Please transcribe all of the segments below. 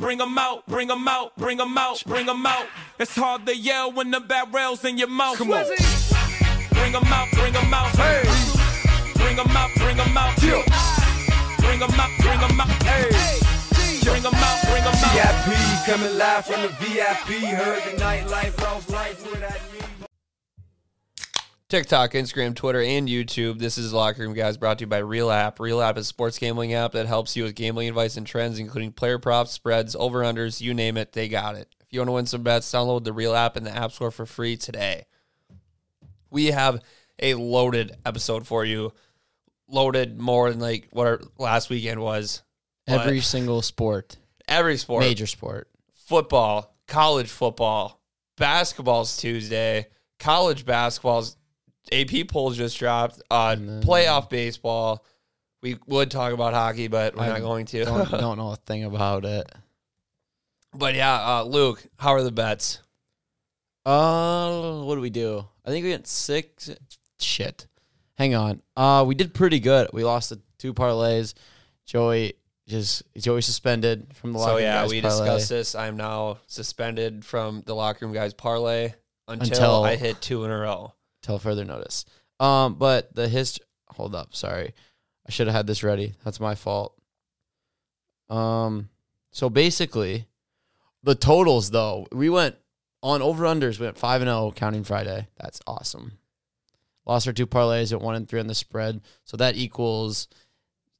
bring 'em out, bring 'em out, bring 'em out, bring 'em out. It's hard to yell when the barrel's in your mouth. Come on. Bring 'em out, bring 'em out. Hey. Bring 'em out, bring 'em out. Yeah. Bring 'em out, bring 'em out. Hey. Bring 'em out, bring 'em out. VIP coming live from the VIP. Heard the nightlife, lost life without me. TikTok, Instagram, Twitter, and YouTube. This is Locker Room Guys brought to you by Real App. Real App is a sports gambling app that helps you with gambling advice and trends, including player props, spreads, over unders, you name it, they got it. If you want to win some bets, download the Real App in the App Store for free today. We have a loaded episode for you. Loaded more than like what our last weekend was. Every single sport, every sport. major sport. football, college football, basketball's Tuesday, college basketball's AP polls just dropped, uh, then- playoff baseball. We would talk about hockey, but we're I not going to. Don't, don't know a thing about it. but yeah, uh, Luke, how are the bets? Uh, what do we do? I think we went six. Shit. Hang on. Uh, we did pretty good. We lost the two parlays. Joey just Joey suspended from the So locker yeah, guys So yeah, we parlay. discussed this. I'm now suspended from the locker room guys parlay until, Until- I hit two in a row. Till further notice. Um, but the hist. Hold up. Sorry, I should have had this ready. That's my fault. Um, so basically, the totals though we went on over unders. We went five and zero counting Friday. That's awesome. Lost our two parlays at one and three on the spread, so that equals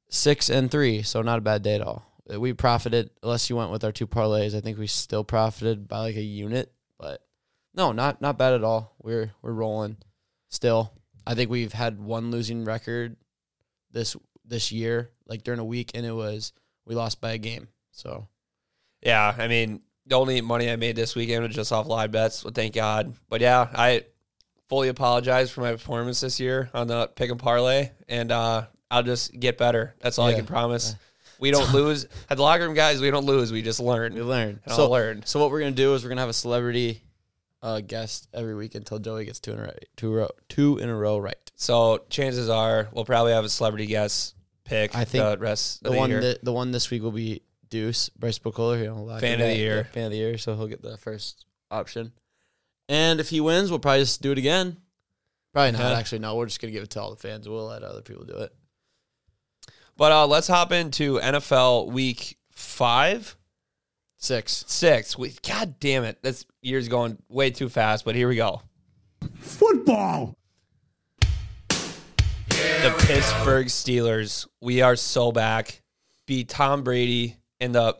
six and three. So not a bad day at all. We profited, unless you went with our two parlays. I think we still profited by like a unit, but no, not not bad at all. We're we're rolling still. I think we've had one losing record this this year, like during a week, and it was we lost by a game. So Yeah, I mean, the only money I made this weekend was just off live bets. Well, thank God. But yeah, I fully apologize for my performance this year on the pick and parlay, and uh, I'll just get better. That's all I can promise. We don't lose at the locker room, guys. We don't lose. We just learn. we learned. And So I'll learn. so what we're gonna do is we're gonna have a celebrity uh, guest every week until Joey gets two in a row, two row, two in a row right. So chances are we'll probably have a celebrity guest pick. I think the rest The the one that the one this week will be Deuce Bryce Buckler. Know, Fan of the year. Fan of the year. So he'll get the first option. And if he wins, we'll probably just do it again. Probably not. Yeah. Actually, no. We're just gonna give it to all the fans. We'll let other people do it. but uh, let's hop into NFL Week Five, Six. six. We, God damn it, this year's going way too fast. But here we go. Football. the Pittsburgh Steelers. We are so back. Beat Tom Brady and the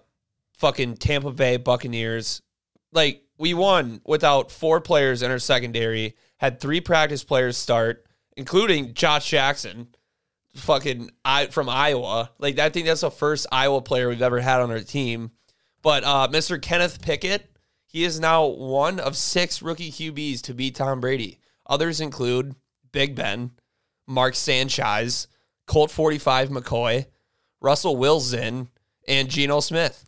fucking Tampa Bay Buccaneers. Like we won without four players in our secondary. Had three practice players start, including Josh Jackson, fucking I from Iowa. Like I think that's the first Iowa player we've ever had on our team. But uh, Mr. Kenneth Pickett, he is now one of six rookie QBs to beat Tom Brady. Others include Big Ben, Mark Sanchez, Colt 45 McCoy, Russell Wilson, and Geno Smith.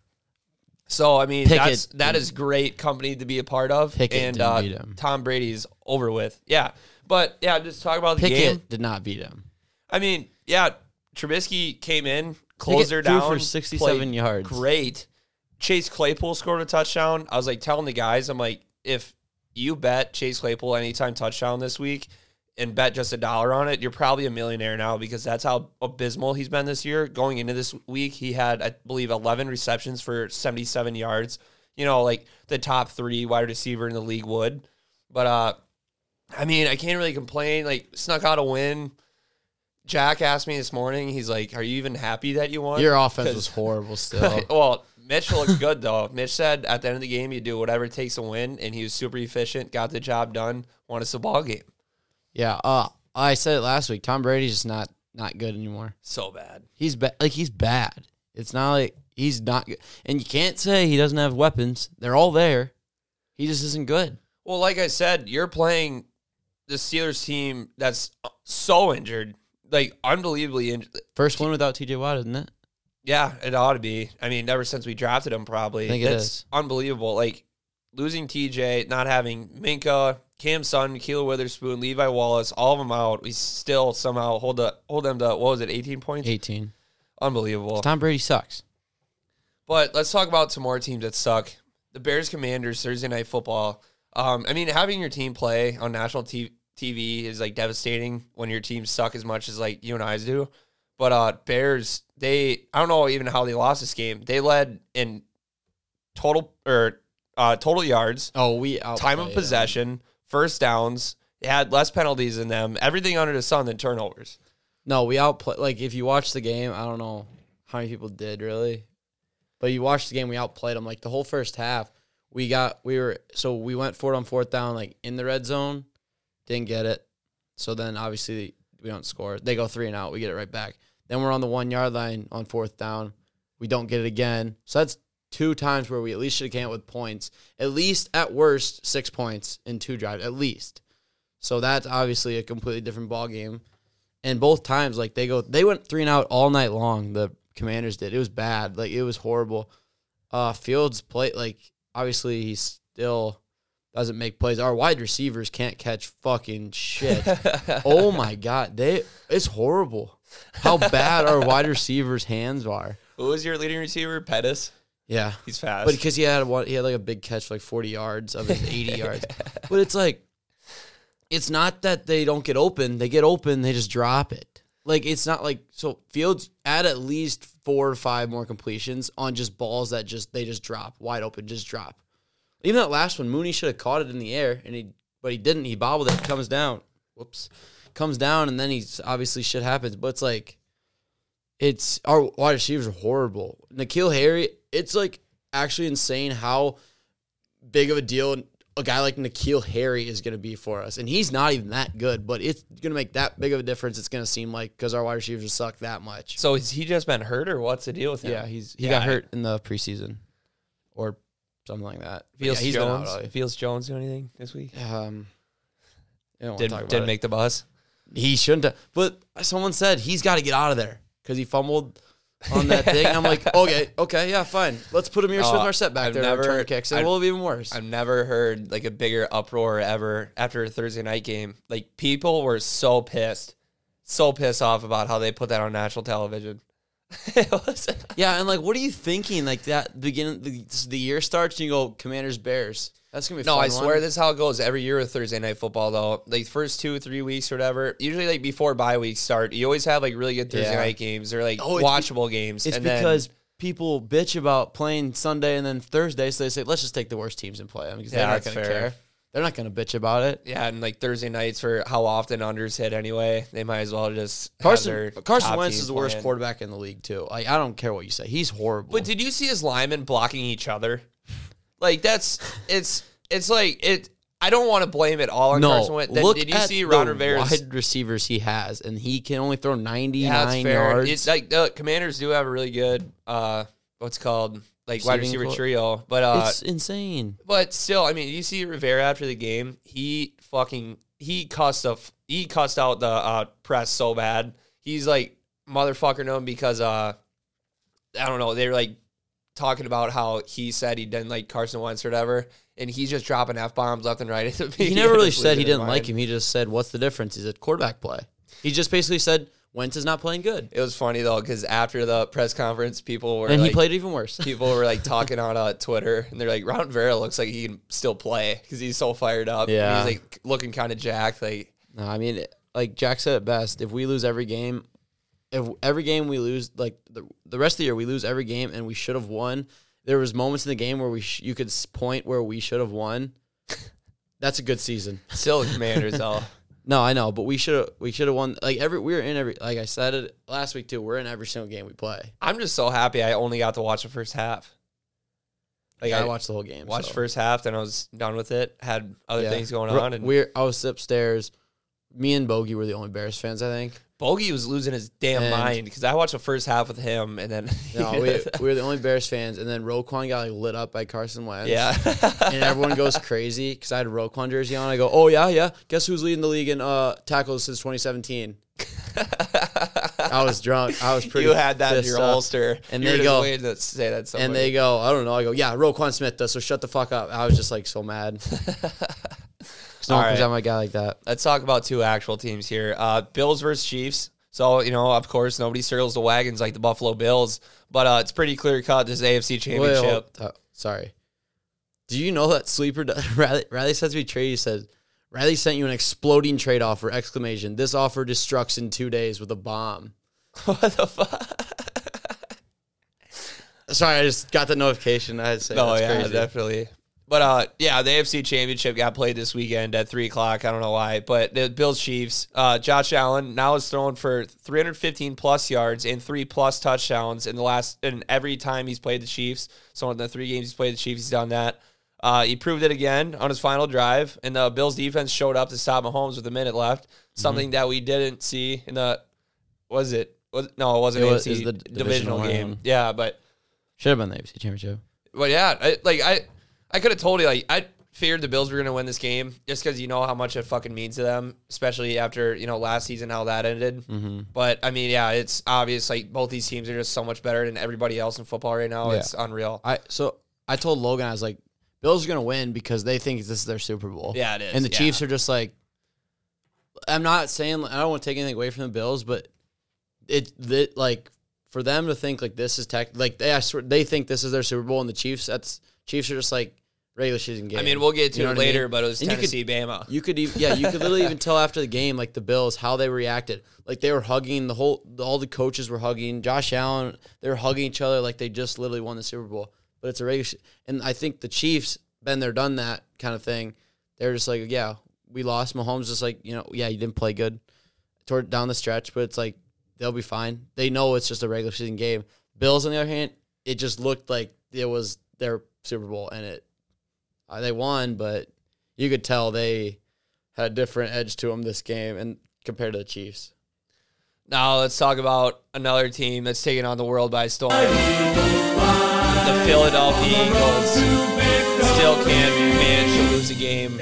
So I mean Pickett that's that is great company to be a part of. Pickett and didn't uh, beat him. Tom Brady's over with. Yeah. But yeah, just talk about the Pickett game. did not beat him. I mean, yeah, Trubisky came in, closer down for 67 yards. Great. Chase Claypool scored a touchdown. I was like telling the guys, I'm like, if you bet Chase Claypool anytime touchdown this week and bet just a dollar on it, you're probably a millionaire now because that's how abysmal he's been this year. Going into this week, he had, I believe, 11 receptions for 77 yards. You know, like the top three wide receiver in the league would. But uh, I mean, I can't really complain. Like snuck out a win. Jack asked me this morning. He's like, "Are you even happy that you won?" Your offense was horrible still. well, Mitch looked good though. Mitch said at the end of the game, you do whatever it takes to win, and he was super efficient. Got the job done. Won us a ball game. yeah. Uh, I said it last week. Tom Brady's just not not good anymore. So bad. He's bad. Like he's bad. It's not like he's not good. And you can't say he doesn't have weapons. They're all there. He just isn't good. Well, like I said, you're playing the Steelers team that's so injured, like unbelievably injured. First one without T.J. Watt, isn't it? Yeah, it ought to be. I mean, ever since we drafted him, probably. I think it is. unbelievable. Like losing TJ, not having Minkah, Cam Sun, Keeler Witherspoon, Levi Wallace, all of them out. We still somehow hold the hold them to what was it, eighteen points? 18. Unbelievable. Tom Brady sucks. But let's talk about some more teams that suck. The Bears Commanders Thursday night football. Um, I mean, having your team play on national TV is like devastating when your teams suck as much as like you and I do. But uh, Bears, they I don't know even how they lost this game. They led in total or uh, total yards, Oh, we time of them. possession, first downs. They had less penalties than them. Everything under the sun than turnovers. No, we outplayed. Like if you watch the game, I don't know how many people did really, but you watched the game. We outplayed them. Like the whole first half, we got we were so we went for it on fourth down, like in the red zone, didn't get it. So then obviously we don't score. They go three and out. We get it right back. Then we're on the one yard line on fourth down. We don't get it again. So that's two times where we at least should have came out with points. At least at worst six points in two drives. At least. So that's obviously a completely different ball game. And both times, like they go, they went three and out all night long. The Commanders did. It was bad. Like it was horrible. Uh, Fields play like obviously he's still doesn't make plays. Our wide receivers can't catch fucking shit. oh my god, they it's horrible how bad our wide receivers' hands are. Who was your leading receiver? Pettis. Yeah, He's fast. but because he had one, he had like a big catch for like forty yards of his eighty yards. But it's like, it's not that they don't get open; they get open, they just drop it. Like it's not like so. Fields add at least four or five more completions on just balls that just they just drop wide open, just drop. Even that last one, Mooney should have caught it in the air, and he but he didn't. He bobbled it, comes down. Whoops, comes down, and then he's obviously shit happens. But it's like, it's our wide receivers are horrible. N'Keal Harry, it's like actually insane how big of a deal a guy like N'Keal Harry is going to be for us. And he's not even that good, but it's going to make that big of a difference. It's going to seem like because our wide receivers suck that much. so has he just been hurt, or what's the deal with him? Yeah, he's he Yeah, got hurt in the preseason or something like that. Feels yeah, he's out Jones. all- Velus Jones do anything this week? Um, I don't Didn't talk about didn't it. make the bus. He shouldn't have. But someone said he's got to get out of there because he fumbled on that thing. I'm like, okay, okay, yeah, fine. Let's put Ihmir Oh, Smith Marsette back I've there never- return kicks, and I've- we'll be even worse. I've never heard like a bigger uproar ever after a Thursday night game. Like people were so pissed, so pissed off about how they put that on national television. it was Yeah, and like, what are you thinking? Like that beginning, the, the year starts, and you go Commanders Bears. That's gonna be no, fun I swear one. this is how it goes every year with Thursday night football though. Like first two three weeks or whatever. Usually like before bye weeks start, you always have like really good Thursday Yeah. night games. They're like Oh, it's be- watchable games. It's and then- because people bitch about playing Sunday and then Thursday, so they say let's just take the worst teams and play them because Yeah, they're not gonna fair. care. They're not gonna bitch about it. yeah, and like Thursday nights for how often unders hit anyway. They might as well just Carson Carson Wentz is the worst playing. quarterback in the league too. Like I don't care what you say, he's horrible. But did you see his linemen blocking each other? Like that's it's it's like it. I don't want to blame it all on no, Carson Wentz. Then look did you at see the Ron Rivera's? wide receivers he has, and he can only throw ninety Yeah, nine fair. yards. It's like the Commanders do have a really good uh, what's called like wide receiver core. trio, but uh, it's insane. but still, I mean, you see Rivera after the game, he fucking he cussed the he cussed out the uh, press so bad. He's like motherfucker known because uh I don't know, they were like talking about how he said he didn't like Carson Wentz or whatever, and he's just dropping f bombs left and right. He never really said he didn't like him. He just said, "What's the difference?" He said, "Quarterback play." He just basically said, "Wentz is not playing good," It was funny though because after the press conference, people were and like, he played even worse. people were like talking on uh, Twitter, and they're like, Ron Rivera looks like he can still play because he's so fired up. And Yeah. he's like looking kind of jacked. Like, No, I mean, like Jack said it best. If we lose every game, if every game we lose, like the, the rest of the year, we lose every game and we should have won. There was moments in the game where we sh- you could point where we should have won. That's a good season. still Commanders though. No, I know, but we should have we should have won. Like every we were in every like I said it last week too. We're in every single game we play. I'm just so happy I only got to watch the first half. Like I I watched the whole game. watched so. first half, then I was done with it. Had other Yeah. things going on, and we're I was upstairs. Me and Bogey were the only Bears fans, I think. Bogey was losing his damn And- mind because I watched the first half with him, and then No, we, we were the only Bears fans, and then Roquan got like lit up by Carson Wentz. yeah, and everyone goes crazy because I had a Roquan jersey on. I go, oh yeah, yeah. Guess who's leading the league in uh, tackles since 2017? I was drunk. I was pretty. you had that in your off. holster, And you they go- to say that. And they go, I don't know. I go, yeah, Roquan Smith does. So shut the fuck up. I was just like so mad. 'Cause no All one comes right. at my guy like that. Let's talk about two actual teams here. Uh, Bills versus Chiefs. So you know, of course, nobody circles the wagons like the Buffalo Bills, but uh, it's pretty clear cut this AFC Wait, Championship. hold- uh, sorry. Do you know that sleeper Riley, Riley me a trade? He said Riley sent you an exploding trade offer! Exclamation! This offer destructs in two days with a bomb. what the fuck? Sorry, I just got the notification. I had to say No, yeah, crazy. definitely. But uh, yeah, the AFC Championship got played this weekend at three o'clock. I don't know why, but the Bills Chiefs. Uh, Josh Allen now is throwing for 315 plus yards and three plus touchdowns in the last and every time he's played the Chiefs. So in the three games he's played the Chiefs, he's done that. Uh, he proved it again on his final drive, and the Bills defense showed up to stop Mahomes with a minute left. Something that we didn't see in the was it was no it wasn't It was- AFC the divisional, divisional game. Yeah, but Should have been the AFC Championship. but yeah, I, like I, I could have told you like I feared the Bills were gonna win this game just because you know how much it fucking means to them, especially after you know last season how that ended. Mm-hmm. But I mean, yeah, it's obvious like both these teams are just so much better than everybody else in football right now. Yeah. It's unreal. I so I told Logan I was like, Bills are gonna win because they think this is their Super Bowl. Yeah, it is, And the yeah. Chiefs are just like, I'm not saying I don't want to take anything away from the Bills, but it that like for them to think like this is tech like they I swear, they think this is their Super Bowl and the Chiefs that's Chiefs are just like regular season game. I mean, we'll get to You know it what I later, mean? but it was And you could- Tennessee, Bama. You could even yeah, you could literally even tell after the game like the Bills how they reacted. Like they were hugging the whole all the coaches were hugging Josh Allen. They were hugging each other like they just literally won the Super Bowl. But it's a regular and I think the Chiefs been there done that kind of thing. They're just like yeah, we lost. Mahomes just like you know yeah you didn't play good toward down the stretch, but it's like they'll be fine. They know it's just a regular season game. Bills on the other hand, it just looked like it was their Super Bowl and it Uh, they won, but you could tell they had a different edge to them this game and compared to the Chiefs. Now let's talk about another team that's taking on the world by storm. The Philadelphia Eagles still can't manage to lose a game.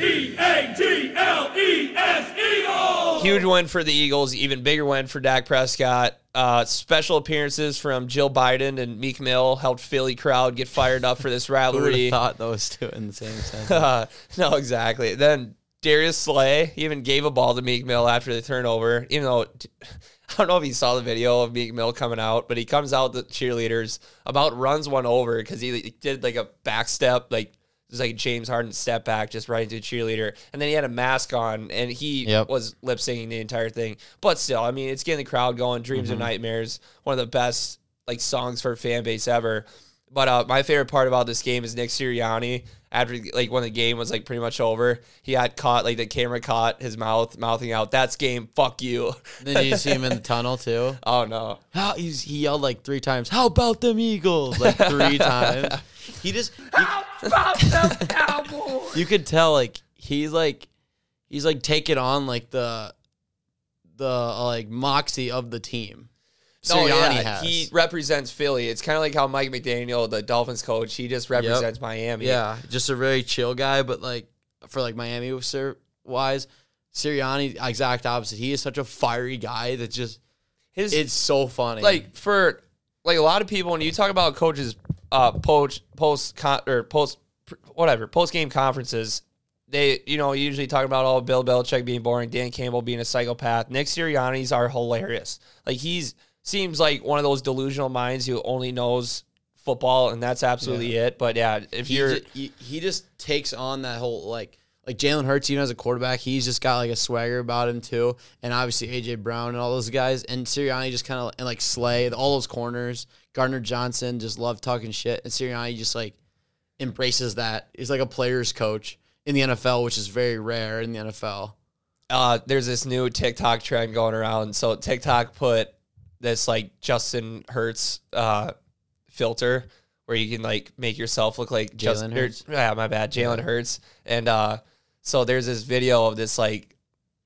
Huge win for the Eagles, even bigger win for Dak Prescott. Uh, special appearances from Jill Biden and Meek Mill helped Philly crowd get fired up for this rivalry. have thought those two in the same sentence? Uh, no, exactly. Then Darius Slay even gave a ball to Meek Mill after the turnover, even though I don't know if you saw the video of Meek Mill coming out, but he comes out the cheerleaders about runs one over because he did like a back step, like it was like James Harden step back just right into a cheerleader, and then he had a mask on and he Yep. was lip singing the entire thing. But still, I mean, it's getting the crowd going. Dreams and mm-hmm. nightmares, one of the best like songs for fan base ever. But uh, my favorite part about this game is Nick Sirianni. After like when the game was like pretty much over, he had caught like the camera caught his mouth mouthing out, "That's game, fuck you." then you see him in the tunnel too. oh no, How he's, he yelled like three times. How about them Eagles? Like three times. He just How you, you could tell like he's like he's like taking on like the the uh, like moxie of the team. No, Sirianni yeah, has. he represents Philly. It's kind of like how Mike McDaniel, the Dolphins coach, he just represents Miami. Yeah, just a very chill guy, but like for like Miami sir- wise, Sirianni exact opposite. He is such a fiery guy that just his it's so funny. like for like a lot of people when you talk about coaches uh post post con- or post whatever post game conferences they you know usually talk about all Bill Belichick being boring Dan Campbell being a psychopath Nick Sirianni's are hilarious like he's seems like one of those delusional minds who only knows football and that's absolutely it but yeah if he, you're ju- he, he just takes on that whole like like Jalen Hurts even as a quarterback, he's just got like a swagger about him too, and obviously AJ Brown and all those guys, and Sirianni just kind of and like Slay, all those corners, Gardner Johnson just love talking shit, and Sirianni just like embraces that. He's like a player's coach in the NFL, which is very rare in the NFL. uh, there's this new TikTok trend going around. So TikTok put this like Justin Hurts uh, filter where you can like make yourself look like Justin. or- Hurts? yeah, my bad, Jalen Hurts. And uh, so there's this video of this like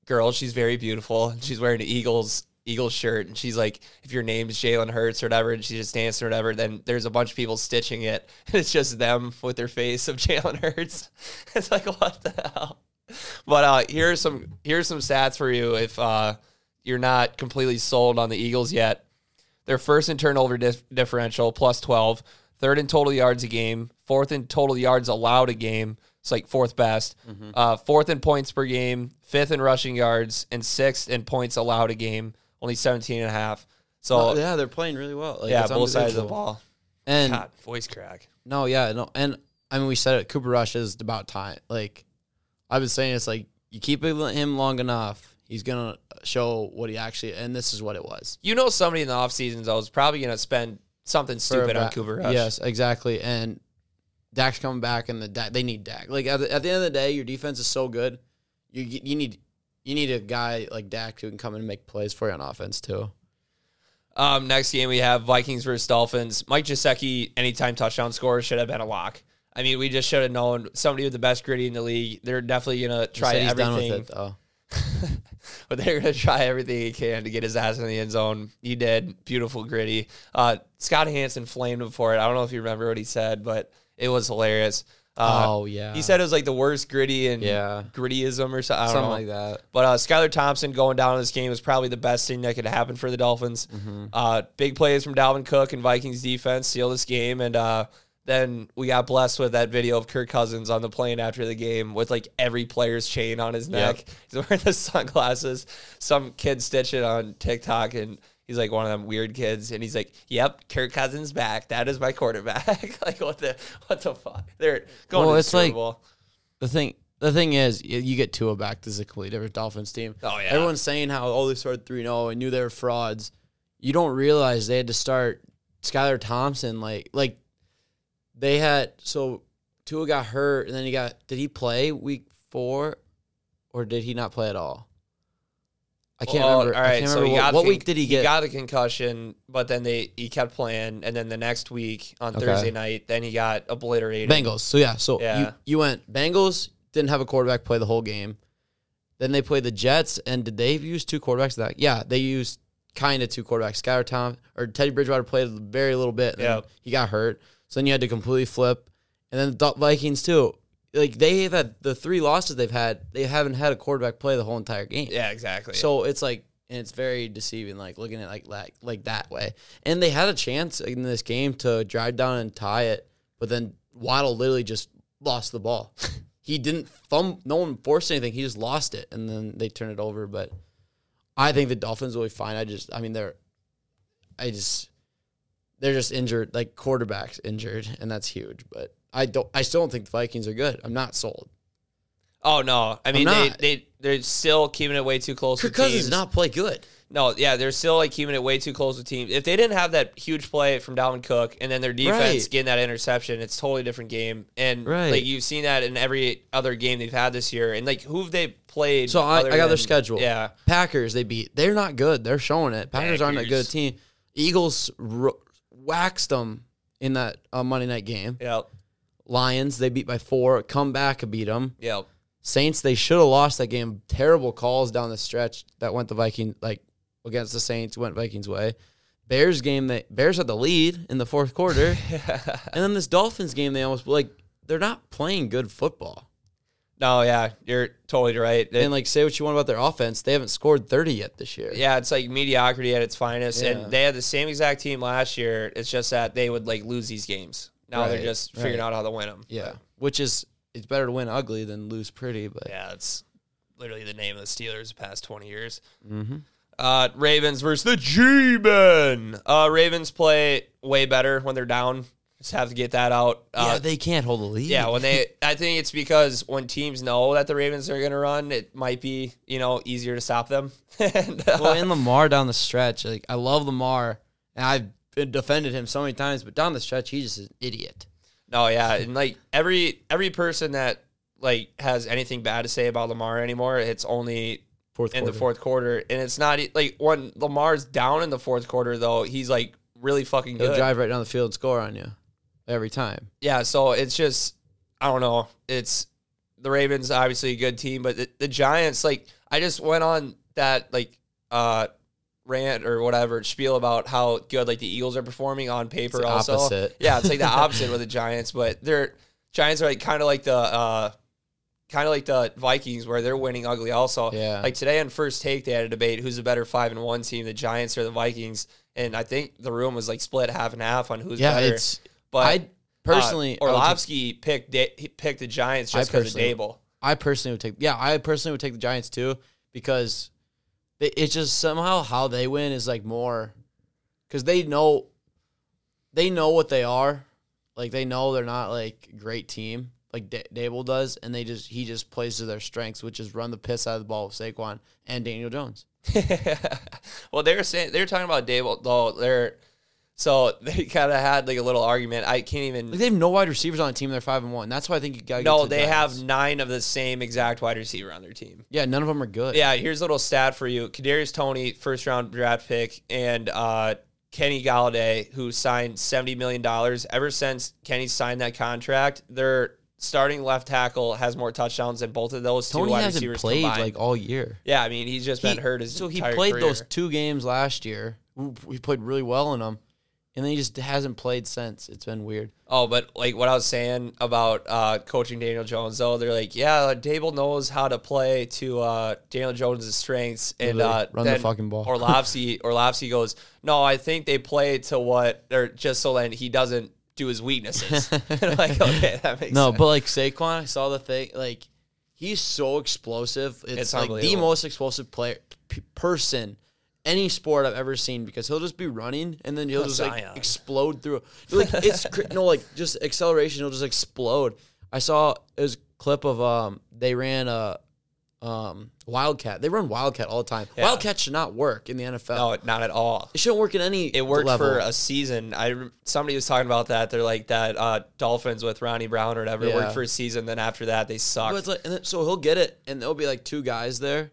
girl. She's very beautiful. She's wearing an Eagles Eagles shirt, and she's like, if your name's Jalen Hurts or whatever, and she's just dancing or whatever, then there's a bunch of people stitching it, and it's just them with their face of Jalen Hurts. It's like what the hell? But uh, here's some here's some stats for you if uh, you're not completely sold on the Eagles yet. They're first in turnover dif- differential, plus 12. Third in total yards a game. Fourth in total yards allowed a game. It's like fourth best. Uh, fourth in points per game. Fifth in rushing yards. And sixth in points allowed a game. only 17 and a half. So Oh, yeah, they're playing really well. Like, yeah, it's both sides of the ball. And God, voice crack. no, yeah, no, and I mean, we said it. Cooper Rush is about time. Like I've been saying, it's like you keep him long enough, he's gonna show what he actually. And this is what it was. You know, somebody in the offseason, though, is probably going to spend something stupid on Cooper Rush. Yes, exactly. And Dak's coming back, and the they need Dak. Like at the, at the end of the day, your defense is so good. You you need you need a guy like Dak who can come in and make plays for you on offense too. Um, next game we have Vikings versus Dolphins. Mike Gesicki, anytime touchdown scorer, should have been a lock. I mean, we just should have known somebody with the best griddy in the league. They're definitely gonna try everything, it though. but they're gonna try everything he can to get his ass in the end zone. He did beautiful griddy. Uh, Scott Hanson flamed him for it. I don't know if you remember what he said, but it was hilarious. Uh, oh yeah, He said it was like the worst griddy and Yeah. griddyism or something. I don't something know. like that. But uh, Skylar Thompson going down in this game was probably the best thing that could happen for the Dolphins. Mm-hmm. Uh, big plays from Dalvin Cook and Vikings defense seal this game, and uh, then we got blessed with that video of Kirk Cousins on the plane after the game with like every player's chain on his neck. He's wearing the sunglasses. Some kid stitched it on TikTok, and he's like one of them weird kids, and he's like, "Yep, Kirk Cousins back. That is my quarterback." like what the what the fuck? They're going Well, to the it's Super like- Bowl. The thing, the thing is, you get Tua back. This is a completely different Dolphins team. Oh, yeah. everyone's saying how oh they started three zero oh and knew they were frauds. You don't realize they had to start Skylar Thompson like like they had so Tua got hurt and then he got did he play week four or did he not play at all? I can't Well, remember. All right, I can't so remember he what, got what con- week did he get? He got a concussion, but then they he kept playing, and then the next week on Okay. Thursday night, then he got obliterated. Bengals. So yeah, so Yeah. you you went Bengals didn't have a quarterback play the whole game. Then they played the Jets, and did they use two quarterbacks? That yeah, they used kind of two quarterbacks. Skylar Tom or Teddy Bridgewater played very little bit. Yeah. he got hurt, so then you had to completely flip. And then the Vikings too. Like they've had the three losses they've had, they haven't had a quarterback play the whole entire game. Yeah, exactly. So it's like, and it's very deceiving, like looking at it like like like that way. And they had a chance in this game to drive down and tie it, but then Waddle literally just lost the ball. he didn't thumb. No one forced anything. He just lost it, and then they turned it over. But I think the Dolphins will be fine. I just, I mean, they're, I just, they're just injured, like quarterbacks injured, and that's huge. But I don't, I still don't think the Vikings are good. I'm not sold. oh no, I mean they they they're still keeping it way too close. Kirk Cousins teams. not play good. No, yeah, they're still like keeping it way too close with teams. If they didn't have that huge play from Dalvin Cook and then their defense Right. getting that interception, it's a totally different game. And Right. like you've seen that in every other game they've had this year. And like who have they played? So I, I got their schedule. Yeah. Packers they beat. They're not good. They're showing it. Packers aren't a good team. Eagles waxed them in that uh, Monday night game. Yep. Lions they beat by four. Come back and beat them. Yep. Saints they should have lost that game. Terrible calls down the stretch that went the Viking like against the Saints went Vikings way. Bears game they Bears had the lead in the fourth quarter, and then this Dolphins game they almost like they're not playing good football. No, yeah, you're totally right. It- And like say what you want about their offense, they haven't scored thirty yet this year. yeah, it's like mediocrity at its finest. Yeah. And they had the same exact team last year. It's just that they would like lose these games. Now they're just figuring right. out how to win them. Yeah, which is it's better to win ugly than lose pretty. But Yeah, it's literally the name of the Steelers the past 20 years. Mhm. Uh, Ravens versus the G-Men. Uh, Ravens play way better when they're down. Just have to get that out. Uh, yeah, they can't hold the lead. yeah, when they, I think it's because when teams know that the Ravens are going to run, it might be you know easier to stop them. and, uh, well, in Lamar down the stretch, like I love Lamar, and I've defended him so many times, but down the stretch, he's just an idiot. no, yeah, and like every every person that like has anything bad to say about Lamar anymore, it's only Fourth in the fourth quarter, and it's not e- like when Lamar's down in the fourth quarter though, he's like really fucking he'll good. drive right down the field and score on you every time. yeah, so it's just I don't know. It's the Ravens obviously a good team, but the, the Giants like I just went on that like uh rant or whatever spiel about how good like the Eagles are performing on paper also. opposite. Yeah, it's like the opposite with the Giants, but they're Giants are like kind of like the uh kind of like the Vikings where they're winning ugly also. Yeah. Like today on first take they had a debate who's the better 5 and 1 team, the Giants or the Vikings, and I think the room was like split half and half on who's Yeah, better. it's. But I personally, uh, would take- Orlovsky picked da- he picked the Giants just because of Daboll. I personally would take. Yeah, I personally would take the Giants too because they, it's just somehow how they win is like more because they know they know what they are. Like they know they're not like great team like D- Daboll does, and they just he just plays to their strengths, which is run the piss out of the ball with Saquon and Daniel Jones. well, they were saying they were talking about Daboll though. They're so they kind of had like a little argument. I can't even. Like they have no wide receivers on the team. They're five and one. That's why I think you got. no, they have nine of the same exact wide receiver on their team. Yeah, none of them are good. Yeah, here's a little stat for you: Kadarius Toney, first round draft pick, and uh, Kenny Golladay, who signed seventy million dollars. Ever since Kenny signed that contract, their starting left tackle has more touchdowns than both of those two Toney wide hasn't receivers played combined. like all year. yeah, I mean he's just been He- hurt his so he played career. those two games last year. He played really well in them, and then he just hasn't played since. It's been weird. Oh, but like what I was saying about uh, coaching Daniel Jones, though, they're like, yeah, Daboll knows how to play to uh, Daniel Jones' strengths, and uh, run the fucking ball. Orlovsky, Orlovsky goes, no, I think they play to what, or just so that he doesn't do his weaknesses. like, okay, that makes No, sense. but like Saquon, I saw the thing. Like he's so explosive. It's, It's like the most explosive player p- person any sport I've ever seen because he'll just be running and then he'll just like Zion. explode through. Like it's cr- no like just acceleration. He'll just explode. I saw a clip of um they ran a um wildcat. They run wildcat all the time. Yeah. Wildcat should not work in the NFL. no, not at all. It shouldn't work in any. It worked level. for a season. I rem- somebody was talking about that. They're like that uh, Dolphins with Ronnie Brown or whatever. Yeah. worked for a season. Then after that, they sucked. It's like, then, so he'll get it, and there'll be like two guys there,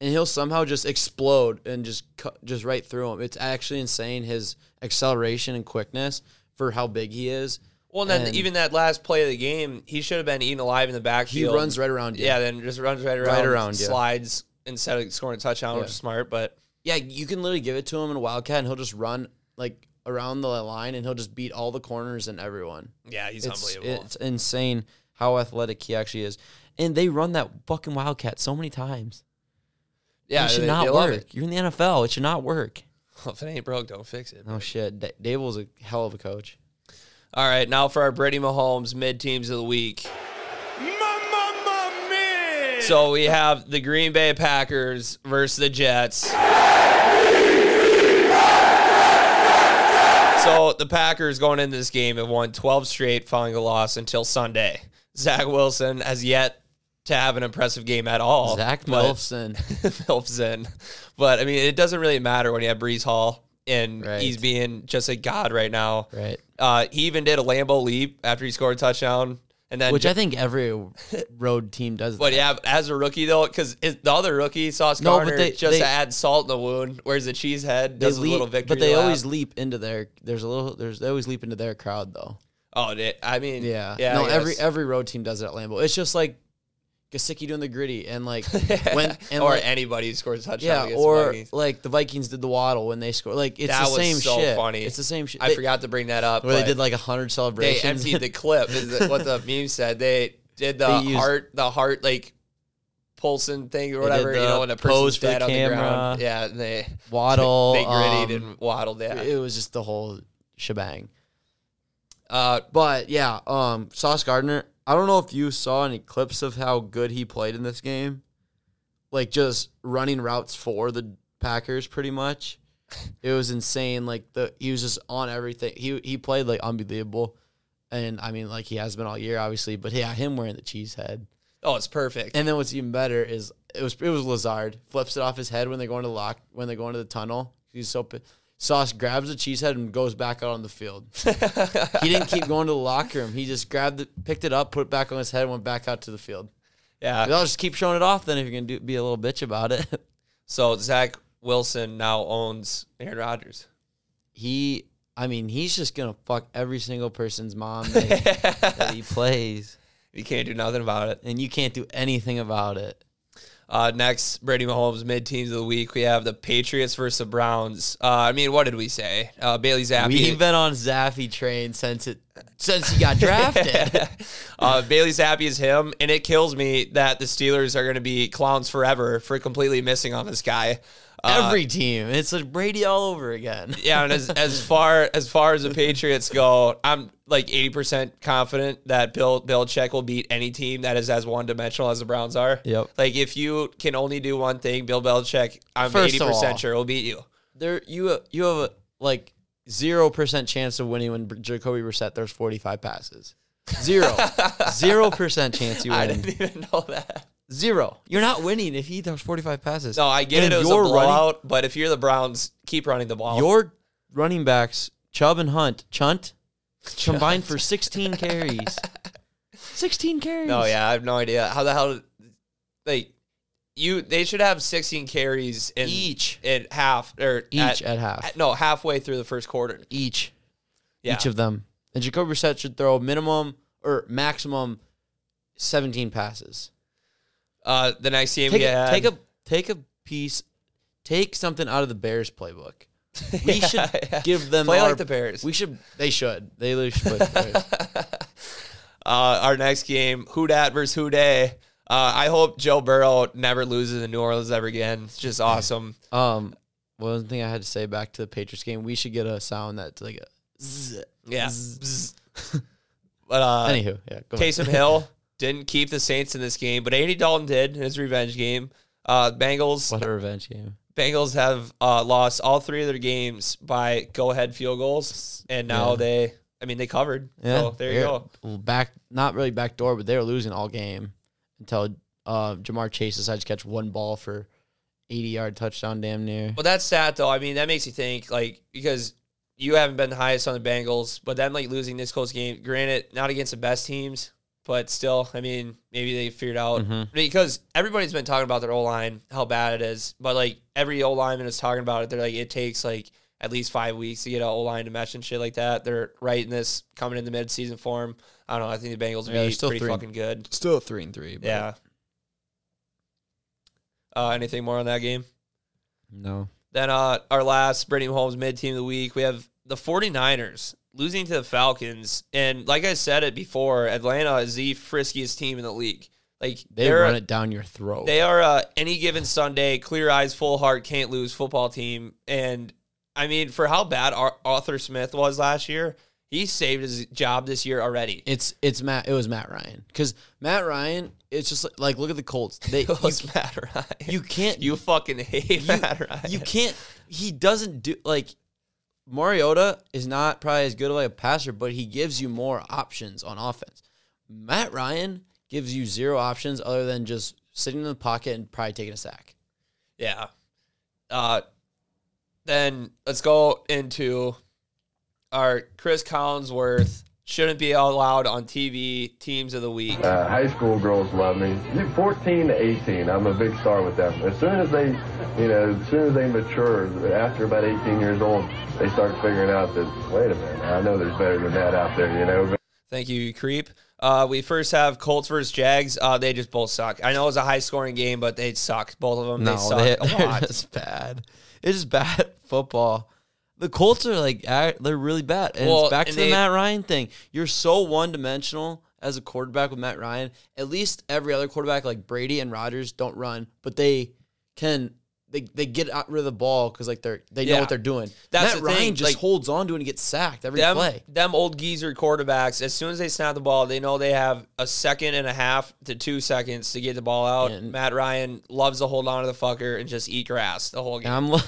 and he'll somehow just explode and just cut, just right through him. It's actually insane his acceleration and quickness for how big he is. Well, and then And- even that last play of the game, he should have been eaten alive in the backfield. He runs right around you. Yeah, then just runs right around, around you. slides instead of scoring a touchdown, which is smart. But yeah. You can literally give it to him in a wildcat, and he'll just run like around the line, and he'll just beat all the corners and everyone. yeah, he's It's unbelievable. it's insane how athletic he actually is, and they run that fucking wildcat so many times. Yeah, it should they- not they work. it. You're in the NFL. It should not work. Well, if it ain't broke, don't fix it. Oh shit, D- Daboll's a hell of a coach. All right, now for our Brittany Mahomes mid teams of the week. Mamma mia! So we have the Green Bay Packers versus the Jets. So the Packers going into this game have won 12 straight following a loss until Sunday. Zach Wilson has yet to have an impressive game at all. Zach Milfson. Milfson. But I mean, it doesn't really matter when you have Breece Hall and Right. he's being just a god right now. Right. Uh, he even did a Lambeau leap after he scored a touchdown. And then Which I think every road team does. but that. yeah, as a rookie though, because the other rookie, Sauce No, but Gardner, they- just they- to add salt in the wound, whereas the cheesehead does a little victory. but they lap. always leap into their. There's a little. There's they always leap into their crowd though. Oh, I mean, Yeah. yeah. No, every every road team does it at Lambeau. It's just like Gesicki doing the griddy and like when and or like, anybody scores a touchdown. yeah, or Vikings. like the Vikings did the waddle when they score. Like it's that the was same so shit. funny. It's the same shit. I They- forgot to bring that up. where they did like a hundred celebrations. they emptied the clip. Is what the meme said. They did the They used- heart, the heart like pulsing thing or They whatever. You know, when a pose person's for the dead on the camera. ground. Yeah, and they waddle. they griddied um, and waddled. Yeah. It was just the whole shebang. Uh, But yeah, um, Sauce Gardner. I don't know if you saw any clips of how good he played in this game, like just running routes for the Packers, pretty much. It was insane. Like the he was just on everything. He he played like unbelievable, and I mean like he has been all year, obviously. But yeah, him wearing the cheese head. oh, it's perfect. And then what's even better is it was it was Lazard flips it off his head when they go into the lock when they go into the tunnel. He's so Sauce grabs the cheese head and goes back out on the field. he didn't keep going to the locker room. He just grabbed it, picked it up, put it back on his head, and went back out to the field. yeah. I'll just keep showing it off then if you're gonna be a little bitch about it. So Zach Wilson now owns Aaron Rodgers. he, I mean, he's just gonna fuck every single person's mom that, that he plays, You can't do nothing about it. and you can't do anything about it. Uh, next, Brittany Mahomes mid teams of the week. We have the Patriots versus the Browns. Uh, I mean, what did we say? Uh, Bailey Zappe. We've been on Zappe train since it since he got drafted. uh, Bailey Zappe is him, and it kills me that the Steelers are going to be clowns forever for completely missing on this guy. Uh, Every team. It's like Brady all over again. Yeah, and as as far as far as the Patriots go, I'm like 80% confident that Bill Belichick will beat any team that is as one dimensional as the Browns are. Yep. Like if you can only do one thing, Bill Belichick, I'm 80% all- sure will beat you. There you you have a like zero percent chance of winning when Jacoby Brissett throws forty five passes. Zero. Zero percent chance you win. I didn't even know that. Zero. You're not winning if he throws forty five passes. No, I get And it. It was a your running- but if you're the Browns, keep running the ball. Your running backs, Chubb and Hunt, Chunt, combined for 16 carries. 16 carries. no, yeah, I have no idea how the hell. Like you, they should have 16 carries in Each. at half or Each at half. at- no, halfway through the first quarter. Each. Yeah. Each of them. And Jacoby Brissett should throw minimum or maximum 17 passes. Uh, the next game Take we a, take a take a piece. Take something out of the Bears playbook. We Yeah, should yeah. give them Play our- like the Bears. We should. They should. They should play the Bears. uh, our next game, who dat versus who day. Uh, I hope Joe Burrow never loses in New Orleans ever again. It's just awesome. Um, one thing I had to say back to the Patriots game, we should get a sound that's like a. Zzz. Yeah. Bzz. but uh, Anywho, yeah. Go. Taysom Hill didn't keep the Saints in this game, but Andy Dalton did in his revenge game. Uh, Bengals What a revenge game. Bengals have uh, lost all three of their games by go ahead field goals, and now Yeah. they, I mean, they covered. Yeah, so there you they're- go. Back, not really back door, but they were losing all game until uh, Ja'Marr Chase decided to catch one ball for eighty yard touchdown, damn near. Well, that's sad though. I mean, that makes you think like because you haven't been the highest on the Bengals, but then like losing this close game. Granted, not against the best teams, but still, I mean, maybe they figured out Mhm. because everybody's been talking about their O line, how bad it is. But like every O lineman is talking about it. They're like, it takes like at least five weeks to get an O line to mesh and shit like that. They're right in this coming in the mid season form. I don't know. I think the Bengals will Yeah, be still pretty three. fucking good. Still three and three. Yeah. Uh, anything more on that game? No. Then uh, our last Brittany Holmes mid team of the week, we have the 49ers losing to the Falcons. And like I said it before, Atlanta is the friskiest team in the league. Like They run it down your throat. they are uh, any given Sunday, clear eyes, full heart, can't lose football team. And I mean, for how bad Ar- Arthur Smith was last year, he saved his job this year already. it's it's Matt. It was Matt Ryan because Matt Ryan. It's just like, like look at the Colts. They It you, was Matt Ryan. you can't You fucking hate you, Matt Ryan. you can't. He doesn't do like Mariota is not probably as good of like a passer, but he gives you more options on offense. Matt Ryan gives you zero options other than just sitting in the pocket and probably taking a sack. Yeah. Uh, then let's go into our Chris Collinsworth shouldn't be allowed on TV teams of the week. Uh, high school girls love me. 14 to 18, I'm a big star with them. As soon as they, you know, as soon as they mature, after about 18 years old, they start figuring out that, wait a minute, I know there's better than that out there, you know. But Thank you, creep. Uh, we first have Colts versus Jags. Uh, they just both suck. I know it was a high scoring game, but they suck. Both of them. they suck they, a lot. are just bad. It's just bad football. The Colts are like they're really bad, and Well, it's back to and the Matt Ryan thing. You're so one dimensional as a quarterback with Matt Ryan. At least every other quarterback like Brady and Rodgers don't run, but they can. They, they get out rid of the ball because like they're they know Yeah. what they're doing. That's Matt Ryan thing, just like- holds on to it and gets sacked every them, play. them old geezer quarterbacks, as soon as they snap the ball, they know they have a second and a half to two seconds to get the ball out. And- Matt Ryan loves to hold on to the fucker and just eat grass the whole game.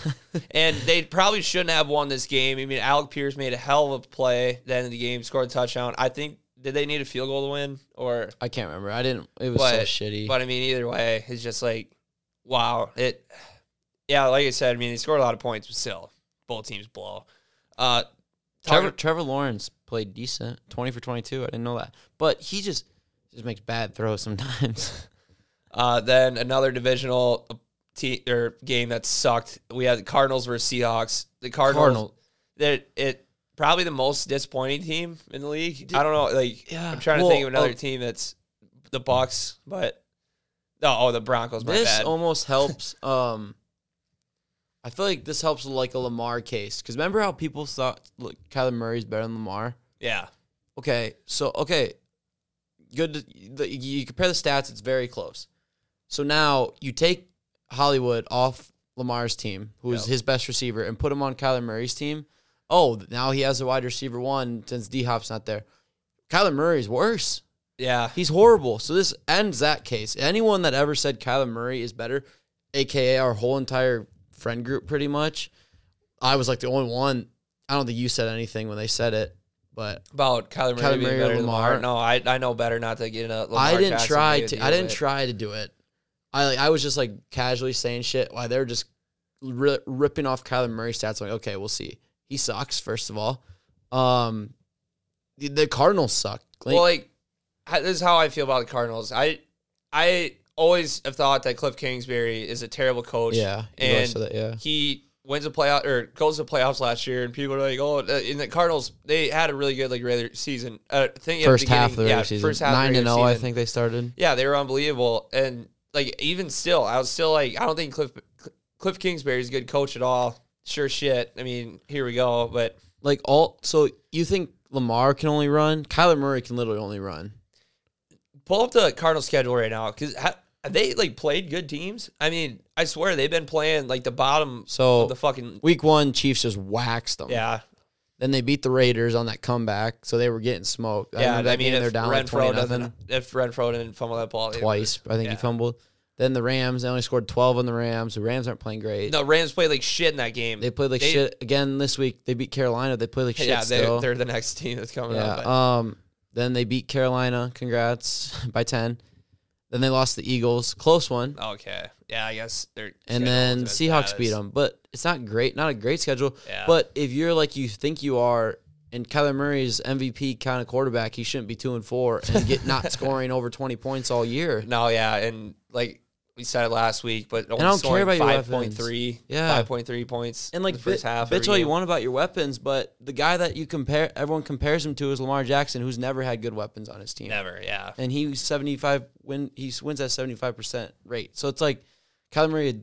And they probably shouldn't have won this game. I mean, Alec Pierce made a hell of a play at the end of the game, scored a touchdown. I think did they need a field goal to win or I can't remember. I didn't. It was but, so shitty. But I mean, either way, it's just like wow. It yeah, like I said, I mean, they scored a lot of points, but still, both teams blow. Uh, Trevor Trevor Lawrence played decent, twenty for twenty two. I didn't know that, but he just just makes bad throws sometimes. Uh, then another divisional te- or game that sucked. We had the Cardinals versus Seahawks. The Cardinals, Cardinal. that it probably the most disappointing team in the league. I don't know. Like Yeah. I'm trying to Well, think of another uh, team that's the Bucks, but no, oh the Broncos. This bad. almost helps. Um, I feel like this helps with like a Lamar case because remember how people thought look, Kyler Murray's better than Lamar. yeah, Okay, so okay, good. To, the, you compare the stats; it's very close. So now you take Hollywood off Lamar's team, who is Yep. his best receiver, and put him on Kyler Murray's team, oh, now he has a wide receiver one since D Hop's not there. Kyler Murray's worse. Yeah. He's horrible. So this ends that case. Anyone that ever said Kyler Murray is better, aka our whole entire friend group, pretty much, I was like the only one. I don't think you said anything when they said it, but About Kyler Murray Kyler Murray better than Lamar? Lamar. No, I I know better not to get in a Lamar I didn't Jackson try to. I didn't try to do it. I like. I was just like casually saying shit while they were just ri- ripping off Kyler Murray stats. I'm like, okay, we'll see. He sucks. First of all, um, the, the Cardinals suck. Like, well, like this is how I feel about the Cardinals. I I always have thought that Cliff Kingsbury is a terrible coach. yeah, and that, yeah. he wins a playoff or goes to playoffs last year, and people are like, "Oh, uh, in the Cardinals, they had a really good like regular season. Uh, thing the First half of the regular yeah, season, First half the nine to zero. I think they started. Yeah, they were unbelievable, and like even still, I was still like, I don't think Cliff Cliff Kingsbury is a good coach at all. Sure shit. I mean, here we go, but Like all. So you think Lamar can only run? Kyler Murray can literally only run. pull up the Cardinals schedule right now because they like played good teams? I mean, I swear they've been playing like the bottom So of the fucking week one, Chiefs just waxed them. yeah. Then they beat the Raiders on that comeback, so they were getting smoked. I Yeah, I that mean, they're if down like Renfrow twenty doesn't, nothing if Renfrow didn't fumble that ball twice. I think yeah. he fumbled. Then the Rams, they only scored twelve on the Rams. The Rams aren't playing great. No, Rams played like shit in that game. They played like They- shit again this week. They beat Carolina. They played like shit yeah, they're, still. they're the next team that's coming yeah. up. Um. Then they beat Carolina. Congrats by ten. Then they lost the Eagles. Close one. okay, yeah, I guess they're and then Seahawks beat them. But it's not great. Not a great schedule. Yeah. But if you're like you think you are, and Kyler Murray's MVP kind of quarterback, he shouldn't be two and four and get not scoring over twenty points all year. No, yeah, and like we said it last week, but only I don't care scoring about your weapons. point three, Yeah. five point three points, And like the first bit- half. bitch every all you want about your weapons, but the guy that you compare, everyone compares him to is Lamar Jackson, who's never had good weapons on his team. Never, yeah. and he was 75 win he wins at 75% rate. So it's like Kyler Murray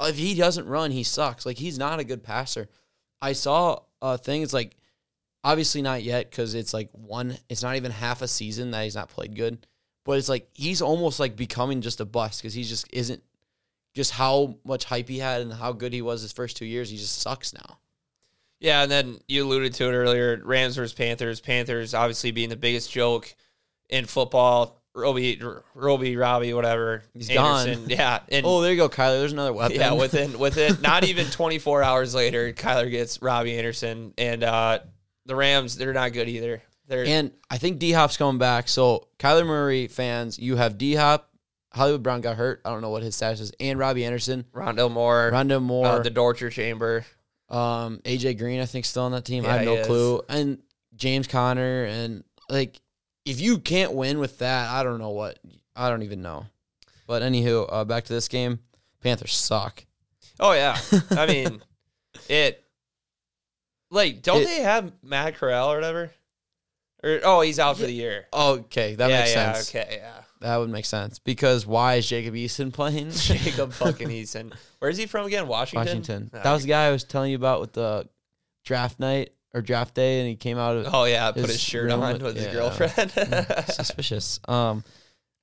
if he doesn't run, he sucks. Like he's not a good passer. I saw a thing it's like obviously not yet cuz it's like one it's not even half a season that he's not played good. But it's like he's almost like becoming just a bust cuz he just isn't just how much hype he had and how good he was his first 2 years. He just sucks now. Yeah, and then you alluded to it earlier. Rams versus Panthers. Panthers obviously being the biggest joke in football. Roby, Roby, Robbie, whatever. He's Anderson. gone. Yeah, and Oh, there you go, Kyler. There's another weapon. yeah, within within not even 24 hours later, Kyler gets Robbie Anderson, and uh, the Rams they're not good either. They're And I think D Hop's coming back. So Kyler Murray fans, you have D Hop. Hollywood Brown got hurt. I don't know what his status is. And Robbie Anderson, Rondale Moore, Rondo Moore, uh, the torture chamber. um, AJ Green. I think still on that team. I have no clue. And James Conner and like, if you can't win with that, I don't know what. I don't even know. But anywho, uh, back to this game. Panthers suck. Oh yeah, I mean it. Like, don't It- they have Matt Corral or whatever? Or oh, he's out for the year. Okay, that yeah, makes yeah, sense. Okay, yeah. That would make sense because why is Jacob Eason playing? Jacob fucking Eason. Where's he from again? Washington. Washington. Ah, That was the guy I was telling you about with the draft night or draft day, and he came out of Oh yeah, put his shirt on with- with his yeah. girlfriend. suspicious. Um,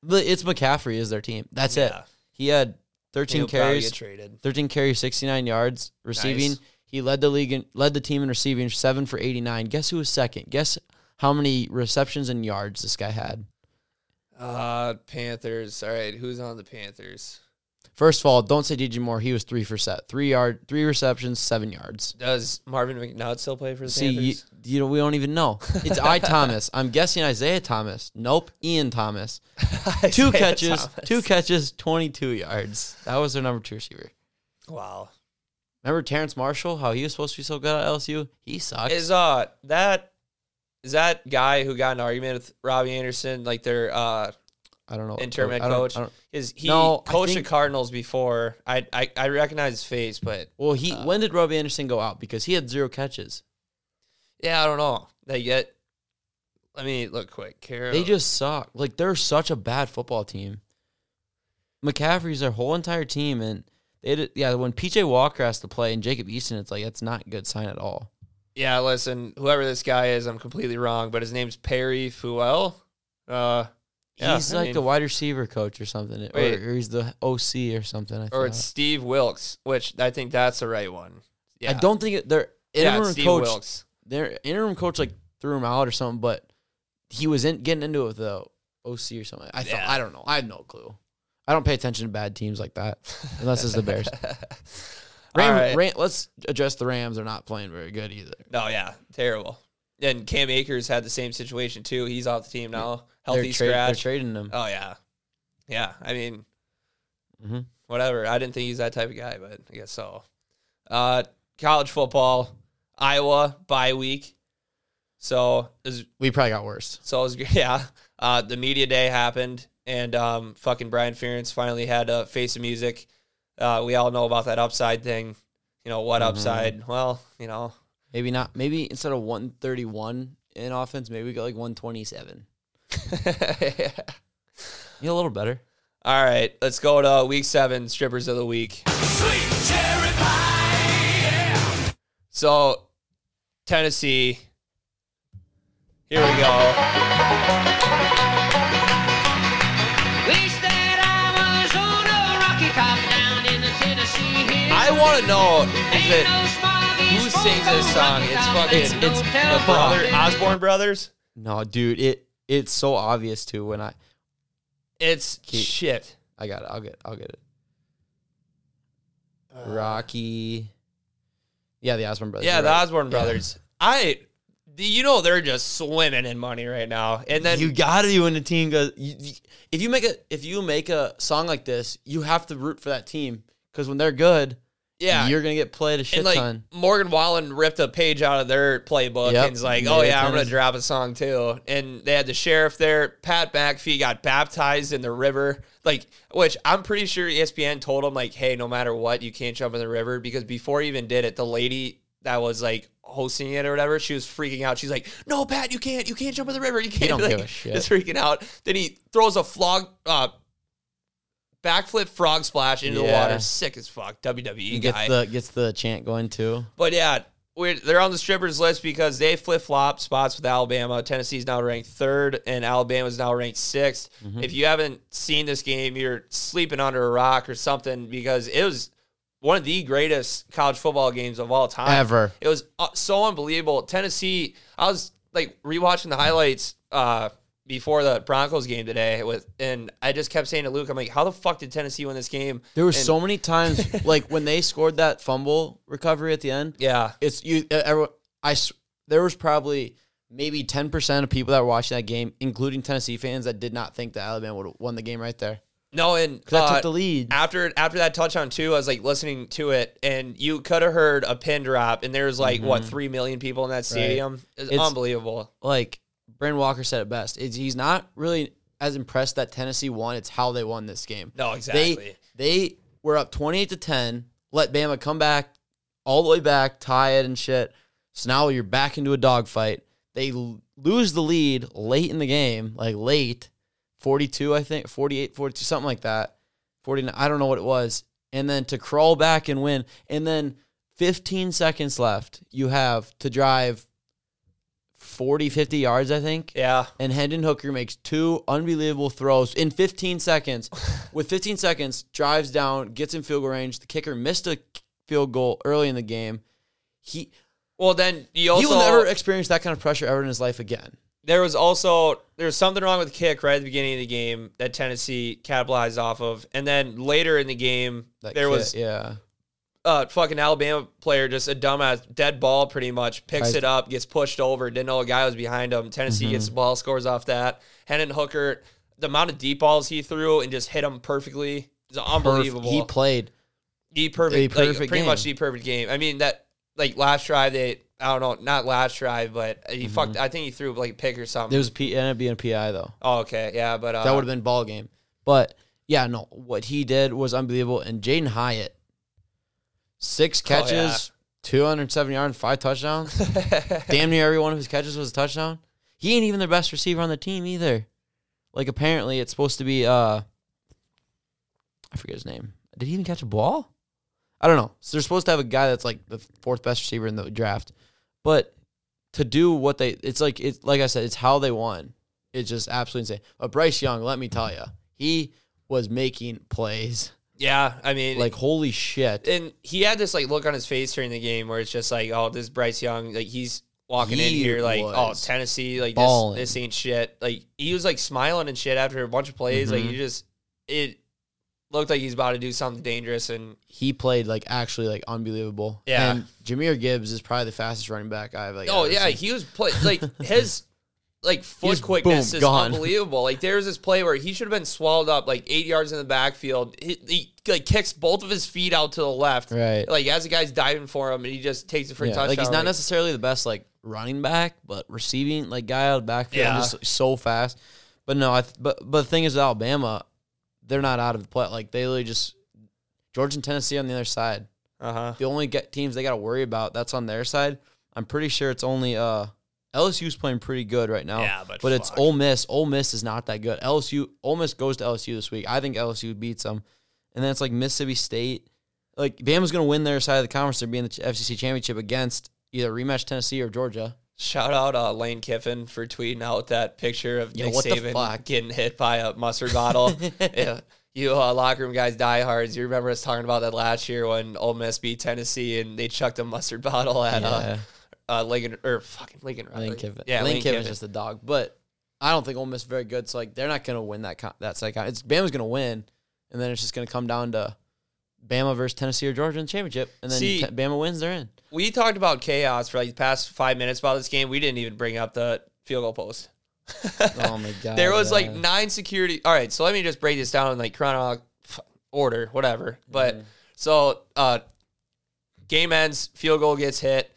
but it's McCaffrey is their team. That's it. He had 13 He'll carries, get traded. 13 carries, 69 yards receiving. Nice. He led the league, in, led the team in receiving, seven for 89. Guess who was second? Guess how many receptions and yards this guy had. Uh, Panthers. All right, who's on the Panthers? First of all, don't say DJ Moore. He was three for set, three yard, three receptions, seven yards. Does Marvin McNutt still play for the See, you, Panthers? you know, we don't even know. It's I Thomas. I'm guessing Isaiah Thomas. Nope, Ian Thomas. Two catches, Thomas. two catches, 22 yards. That was their number two receiver. Wow. Remember Terrence Marshall? How he was supposed to be so good at LSU? He sucks. Is uh that is that guy who got an argument with Robbie Anderson, like their uh I don't know. interim head I don't- coach? I don't- Is he No, coached think- the Cardinals before? I, I I recognize his face, but well, he Uh, when did Robbie Anderson go out? Because he had zero catches. yeah, I don't know. They get. Let me look quick. Carol. They just suck. Like they're such a bad football team. McCaffrey's their whole entire team, and they did, yeah. When PJ Walker has to play and Jacob Eason, it's like that's not a good sign at all. Yeah, listen, whoever this guy is, I'm completely wrong, but his name's Perry Fuel. Uh, Yeah, he's I like mean- the wide receiver coach or something, or, Wait. or he's the OC or something. I or thought. it's Steve Wilks, which I think that's the right one. Yeah. I don't think it, their Yeah, interim it's Steve coach, Wilkes. their interim coach like threw him out or something, but he was in getting into it with the OC or something. I thought, Yeah. I don't know. I have no clue. I don't pay attention to bad teams like that unless it's the Bears. Ram, right. Ram, let's address the Rams. They're not playing very good either. No, yeah, terrible. And Cam Akers had the same situation too. He's off the team now, healthy they're, tra- they're scratch. trading them. oh yeah, yeah. I mean, Mhm. whatever. I didn't think he's that type of guy, but I guess so. Uh, college football, Iowa bye week. So is We probably got worse. so it was yeah. Uh, the media day happened, and um, fucking Brian Ferentz finally had a face of music. Uh, we all know about that upside thing. You know what upside? Well, you know Maybe not. Maybe instead of 131 in offense, maybe we got like 127. Yeah, a little better. All right, let's go to week seven, strippers of the week. So, Tennessee. Here we go. Want to know is it who sings this song? It's fucking It's it's the brother Osborne brothers. no, dude. It it's so obvious too. When I It's Keep- shit. I got it. I'll get I'll get it. Uh, Rocky. Yeah, the Osborne brothers. Yeah, you're the right. Osborne brothers. I, you know, they're just swimming in money right now. And then you got to be when the team goes. You, you- if you make a if you make a song like this, you have to root for that team because when they're good, yeah, you're gonna get played a shit and like ton. Morgan Wallen ripped a page out of their playbook Yep. and he's like, "Oh it yeah, I'm gonna drop a song too." And they had the sheriff there. Pat McAfee got baptized in the river, like which I'm pretty sure ESPN told him like, "Hey, no matter what, you can't jump in the river." Because before he even did it, the lady that was like hosting it or whatever, she was freaking out. She's like, "No, Pat, you can't. You can't jump in the river. You can't." don't like, give a shit. Just freaking out. Then he throws a flog. Uh, Backflip frog splash into the Yeah. water, sick as fuck. WWE He guy. gets the gets the chant going too. But yeah, we're, they're on the strippers list because they flip flop spots with Alabama. Tennessee's now ranked third, and Alabama's now ranked 6th Mm-hmm. If you haven't seen this game, you're sleeping under a rock or something because it was one of the greatest college football games of all time. Ever. It was uh, so unbelievable. Tennessee, I was like rewatching the highlights uh, before the Broncos game today with, and I just kept saying to Luke, I'm like, how the fuck did Tennessee win this game? There were And- so many times like when they scored that fumble recovery at the end. Yeah. It's you. Everyone, I there was probably maybe ten percent of people that were watching that game, including Tennessee fans, that did not think that Alabama would have won the game right there. No, and uh, took the lead. after after that touchdown too, I was like listening to it, and you could have heard a pin drop, and there was like what three million people in that stadium. It's, Mm-hmm. It's- unbelievable. like Brandon Walker said it best. It's, he's not really as impressed that Tennessee won. It's how they won this game. No, exactly. They they were up twenty eight to ten. Let Bama come back all the way back, tie it and shit. So now you're back into a dogfight. They l- lose the lead late in the game, like late, 42, I think, 48, 42, something like that. 49, I don't know what it was. And then to crawl back and win. And then 15 seconds left, you have to drive 40, 50 yards, I think yeah, and Hendon Hooker makes two unbelievable throws in 15 seconds. With 15 seconds, drives down, gets in field goal range. The kicker missed a field goal early in the game. He well then you also he will never experience that kind of pressure ever in his life again. there was also there was something wrong with the kick right at the beginning of the game that Tennessee capitalized off of, and then later in the game That there was yeah, uh fucking Alabama player just a dumbass dead ball pretty much picks Tries- it up gets pushed over didn't know a guy was behind him Tennessee gets Mm-hmm. the ball scores off that Hendon Hooker the amount of deep balls he threw and just hit them perfectly is unbelievable He played. the perfect, a like, pretty much the perfect game I mean that like last drive they I don't know not last drive but he fucked I think he threw like a pick or something It was P, ended up being a PI though. oh okay yeah but uh, That would have been ball game. But yeah, no, what he did was unbelievable. And Jalin Hyatt, six Oh, yeah. catches, 207 yards, five touchdowns. Damn near every one of his catches was a touchdown. He ain't even the best receiver on the team either. Like apparently it's supposed to be uh I forget his name. Did he even catch a ball? I don't know. So they're supposed to have a guy that's like the fourth best receiver in the draft. But to do what they it's like it's like I said, it's how they won. it's just absolutely insane. But Bryce Young, let me tell you, he was making plays Yeah, I mean, like holy shit. and he had this like look on his face during the game where it's just like, oh, this Bryce Young, like he's walking in here like, oh, Tennessee, like balling. this, this ain't shit. Like he was like smiling and shit after a bunch of plays. Like Mhm. he just it looked like he's about to do something dangerous, and he played like actually like unbelievable. Yeah. And Jahmyr Gibbs is probably the fastest running back I've like. oh yeah, seen. he was play like his. Like foot He's, quickness boom, is gone. unbelievable. Like there was this play where he should have been swallowed up like eight yards in the backfield. He, he like kicks both of his feet out to the left, Right. Like as the guy's diving for him, and he just takes it for a Yeah, touchdown. like he's not necessarily the best like running back, but receiving like guy out of the backfield, Yeah. just so fast. But no, I th- but but the thing is, with Alabama, they're not out of the play. Like they literally just Georgia and Tennessee on the other side. Uh huh. The only get teams they got to worry about that's on their side. I'm pretty sure it's only uh LSU's playing pretty good right now. Yeah, but but it's. Ole Miss. Ole Miss is not that good. LSU Ole Miss goes to LSU this week. I think LSU beats them, and then it's like Mississippi State. Like Bama's gonna win their side of the conference. They're being the SEC championship against either rematch Tennessee or Georgia. Shout out uh, Lane Kiffin for tweeting out that picture of Yo, Nick Saban getting hit by a mustard bottle. yeah. You uh, locker room guys, diehards. You remember us talking about that last year when Ole Miss beat Tennessee and they chucked a mustard bottle at uh, uh, Lincoln or fucking Lincoln. Riley. Lane Kiffin. Yeah, Lane, Lane Kiffin's Kiffin. just a dog, but I don't think Ole Miss is very good. So like they're not gonna win that con- that side. It's Bama's gonna win, and then it's just gonna come down to Bama versus Tennessee or Georgia in the championship, and then See- Te- Bama wins, they're in. We talked about chaos for like the past five minutes about this game. We didn't even bring up the field goal post. Oh my god, there was like nine security. All right, so let me just break this down in like chronological order, whatever. But Mm-hmm. so uh, game ends, field goal gets hit.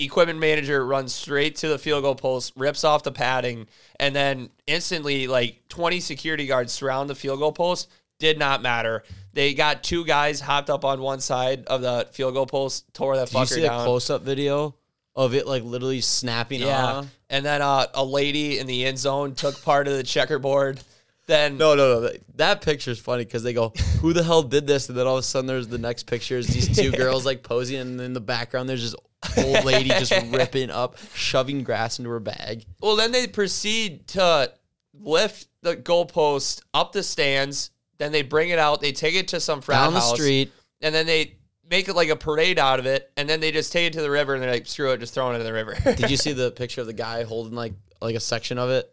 Equipment manager runs straight to the field goal post, rips off the padding, and then instantly, like 20 security guards surround the field goal post. Did not matter. They got two guys hopped up on one side of the field goal post, tore that Did you see down. a close up video of it like literally snapping Yeah. off? And then uh, a lady in the end zone took part of the checkerboard. Then No, no, no. That, picture is funny because they go, "Who the hell did this?" And then all of a sudden, there's the next picture is these two girls like posing, and in the background, there's this old lady just ripping up, shoving grass into her bag. well, then they proceed to lift the goalpost up the stands. Then they bring it out. They take it to some frat Down the house, street. and then they make it like a parade out of it. And then they just take it to the river, and they're like, "Screw it, just throwing it in the river." Did you see the picture of the guy holding like like a section of it?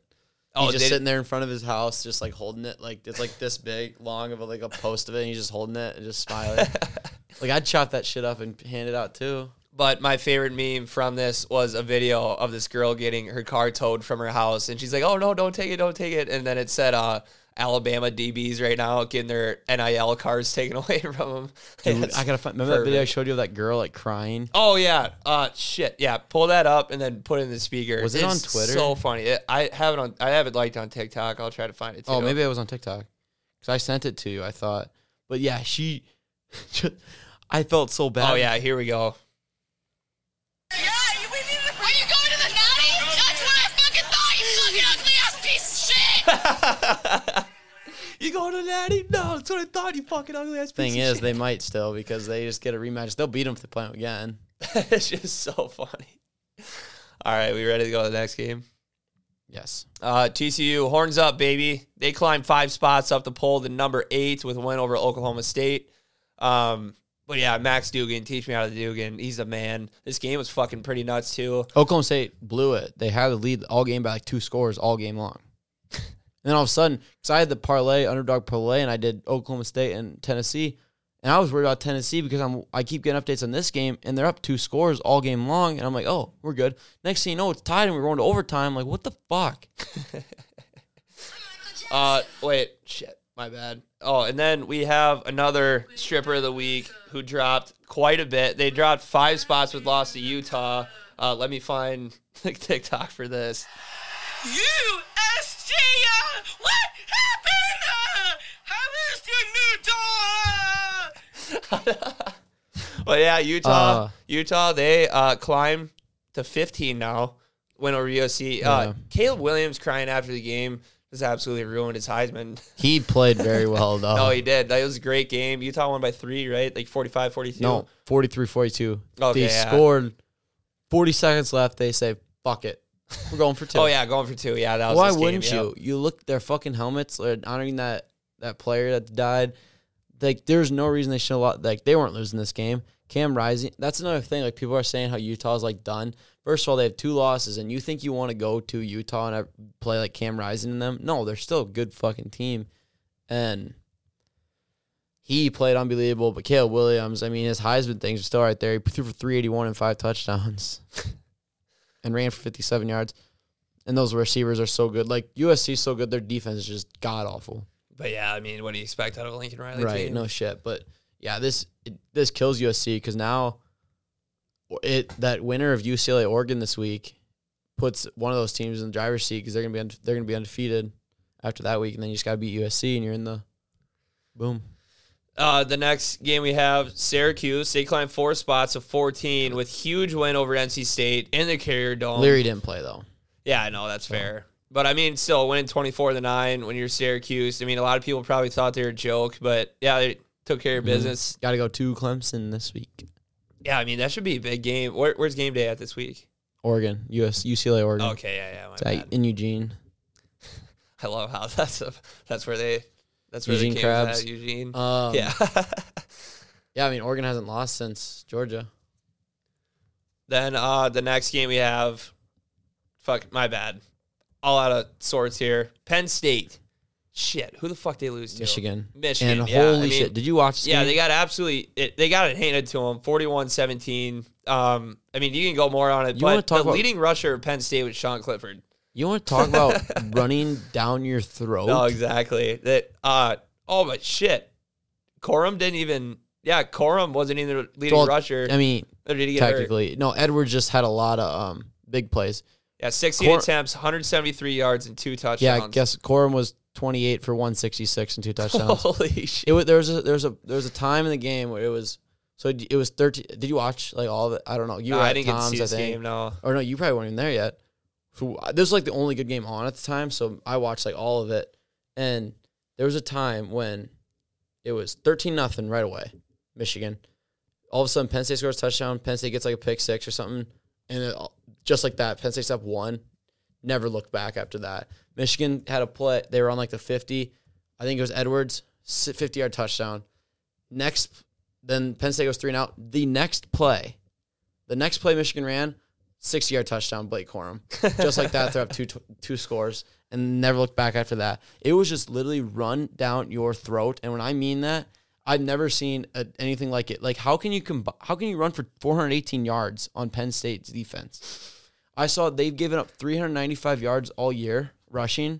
Oh, he's just sitting there in front of his house, just like holding it, like it's like this big, long of a, like a post of it, and he's just holding it and just smiling. like I'd chop that shit up and hand it out too. But my favorite meme from this was a video of this girl getting her car towed from her house, and she's like, "Oh no, don't take it, don't take it." And then it said, "Uh, Alabama DBs right now getting their NIL cars taken away from them." Dude, I gotta find. Remember that video I showed you of that girl like crying? Oh yeah, uh, shit, yeah. Pull that up and then put it in the speaker. Was it on Twitter? So funny. It, I have it on. I have it liked on TikTok. I'll try to find it too. Oh, maybe it was on TikTok because I sent it to you. I thought, but yeah, she. I felt so bad. Oh yeah, here we go. You going to Natty? No, that's what I thought. You fucking ugly ass. Thing is, they might still because they just get a rematch. They'll beat them if they play them again. it's just so funny. All right, we ready to go to the next game? Yes. Uh, TCU horns up, baby. They climbed five spots up the poll to number eight with a win over Oklahoma State. Um, but yeah, Max Duggan, teach me how to Duggan. He's the man. This game was fucking pretty nuts too. Oklahoma State blew it. They had the lead all game by like two scores all game long. And then all of a sudden, because I had the parlay, underdog parlay, and I did Oklahoma State and Tennessee. And I was worried about Tennessee because I'm I keep getting updates on this game, and they're up two scores all game long. And I'm like, oh, we're good. Next thing you know, it's tied, and we're going to overtime. like, what the fuck? Uh, wait, shit, my bad. Oh, and then we have another stripper of the week who dropped quite a bit. They dropped five spots with loss to Utah. Uh, let me find TikTok for this. USG! Uh, What happened? Uh, I missed your new door! But yeah, Utah, Uh. Utah, they uh, climb to 15 now. Win over USC. Uh, Caleb Williams crying after the game has absolutely ruined his Heisman. He played very well, though. no, he did. That was a great game. Utah won by three, right? Like 45 42. No, 43 42. Okay, they yeah. scored 40 seconds left. They say, fuck it. We're going for two. Oh yeah, going for two. Yeah, that was. Why wouldn't yep. you? You look their fucking helmets honoring that that player that died. Like there's no reason they should have like they weren't losing this game. Cam Rising. That's another thing. Like people are saying how Utah's like done. First of all, they have two losses, and you think you want to go to Utah and have- play like Cam Rising in them? No, they're still a good fucking team, and he played unbelievable. But Caleb Williams, I mean, his Heisman things are still right there. He threw for 381 and five touchdowns, and ran for 57 yards. And those receivers are so good. Like USC is so good, their defense is just god awful. But yeah, I mean, what do you expect out of a Lincoln Riley Right, team? no shit. But yeah, this it, this kills USC because now it that winner of UCLA Oregon this week puts one of those teams in the driver's seat because they're gonna be unde- they're gonna be undefeated after that week, and then you just gotta beat USC, and you're in the boom. Uh, the next game we have Syracuse. They climbed four spots of 14 with huge win over NC State in the Carrier Dome. Leary didn't play though. Yeah, I know that's fair. But I mean, still winning 24 to 9 when you're Syracuse. I mean, a lot of people probably thought they were a joke, but yeah, they took care of Mm-hmm. business. Got to go to Clemson this week. Yeah, I mean, that should be a big game. Where, where's game day at this week? Oregon, US, UCLA, Oregon. Okay, yeah, yeah. My It's at- bad. in Eugene. I love how that's a, that's where they that's where Eugene Krabs. Eugene. Um, yeah. yeah. I mean, Oregon hasn't lost since Georgia. then uh the next game we have fuck my bad. All out of sorts here. Penn State. Shit, who the fuck they lose to? Michigan. Michigan. And yeah, I holy mean, shit, did you watch? This Yeah, game? they got absolutely it, they got it handed to them 41-17. Um I mean, you can go more on it, You but the about- leading rusher of Penn State was Sean Clifford. You want to talk about running down your throat? No, exactly. That uh oh but shit. Corum didn't even yeah, Corum wasn't even the leading Well, rusher. I mean, or did he get hurt? technically, no. Edwards just had a lot of um big plays. Yeah, 16 Cor- attempts, 173 yards, and two touchdowns. Yeah, I guess Corum was 28 for 166 and two touchdowns. Holy shit. it was there was a there was a there was a time in the game where it was so it was 13. Did you watch like all of it? I don't know. You No, were I didn't get to see this game, no. Or no, you probably weren't even there yet. So, this was like the only good game on at the time, so I watched like all of it. And there was a time when it was 13 nothing right away, Michigan. All of a sudden, Penn State scores a touchdown. Penn State gets like a pick six or something, and it, just like that, Penn State's up one. Never looked back after that. Michigan had a play. They were on like the 50. I think it was Edwards, 50 yard touchdown. Next, then Penn State goes three and out. The next play, the next play Michigan ran, 60 yard touchdown, Blake Corum. Just like that, they're up two, two scores and never looked back after that. It was just literally run down your throat. And when I mean that, I've never seen a, anything like it. Like, how can you comb- how can you run for 418 yards on Penn State's defense? I saw they've given up 395 yards all year rushing.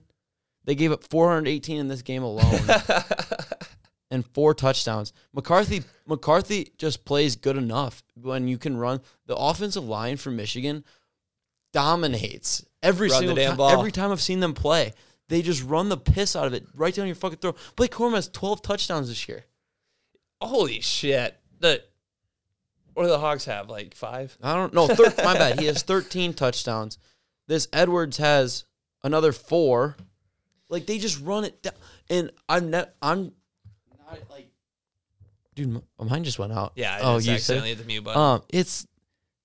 They gave up 418 in this game alone. and four touchdowns. McCarthy McCarthy just plays good enough when you can run. The offensive line for Michigan dominates every Run single time. ball. Every time I've seen them play, they just run the piss out of it right down your fucking throat. Blake Corum has 12 touchdowns this year. Holy shit. The what do the Hawks have? Like five? I don't know. Thir- my bad. He has 13 touchdowns. This Edwards has another four. Like they just run it down, and I'm not. I'm not like, dude. m- Mine just went out. Yeah, I Oh, you accidentally said. hit the mute button. Um, it's.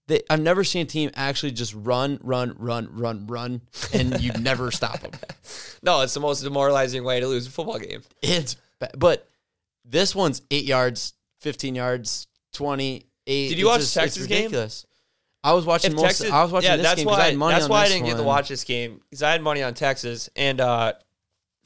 They, I've never seen a team actually just run, run, run, run, run, and you never stop them. no, it's the most demoralizing way to lose a football game. It's ba- but this one's eight yards, fifteen yards, twenty eight. Did you It's watch just- Texas it's game? I was watching If most. Texas, I was watching yeah, this that's game 'cause why I had money that's on why I didn't get to watch this game because I had money on Texas and uh,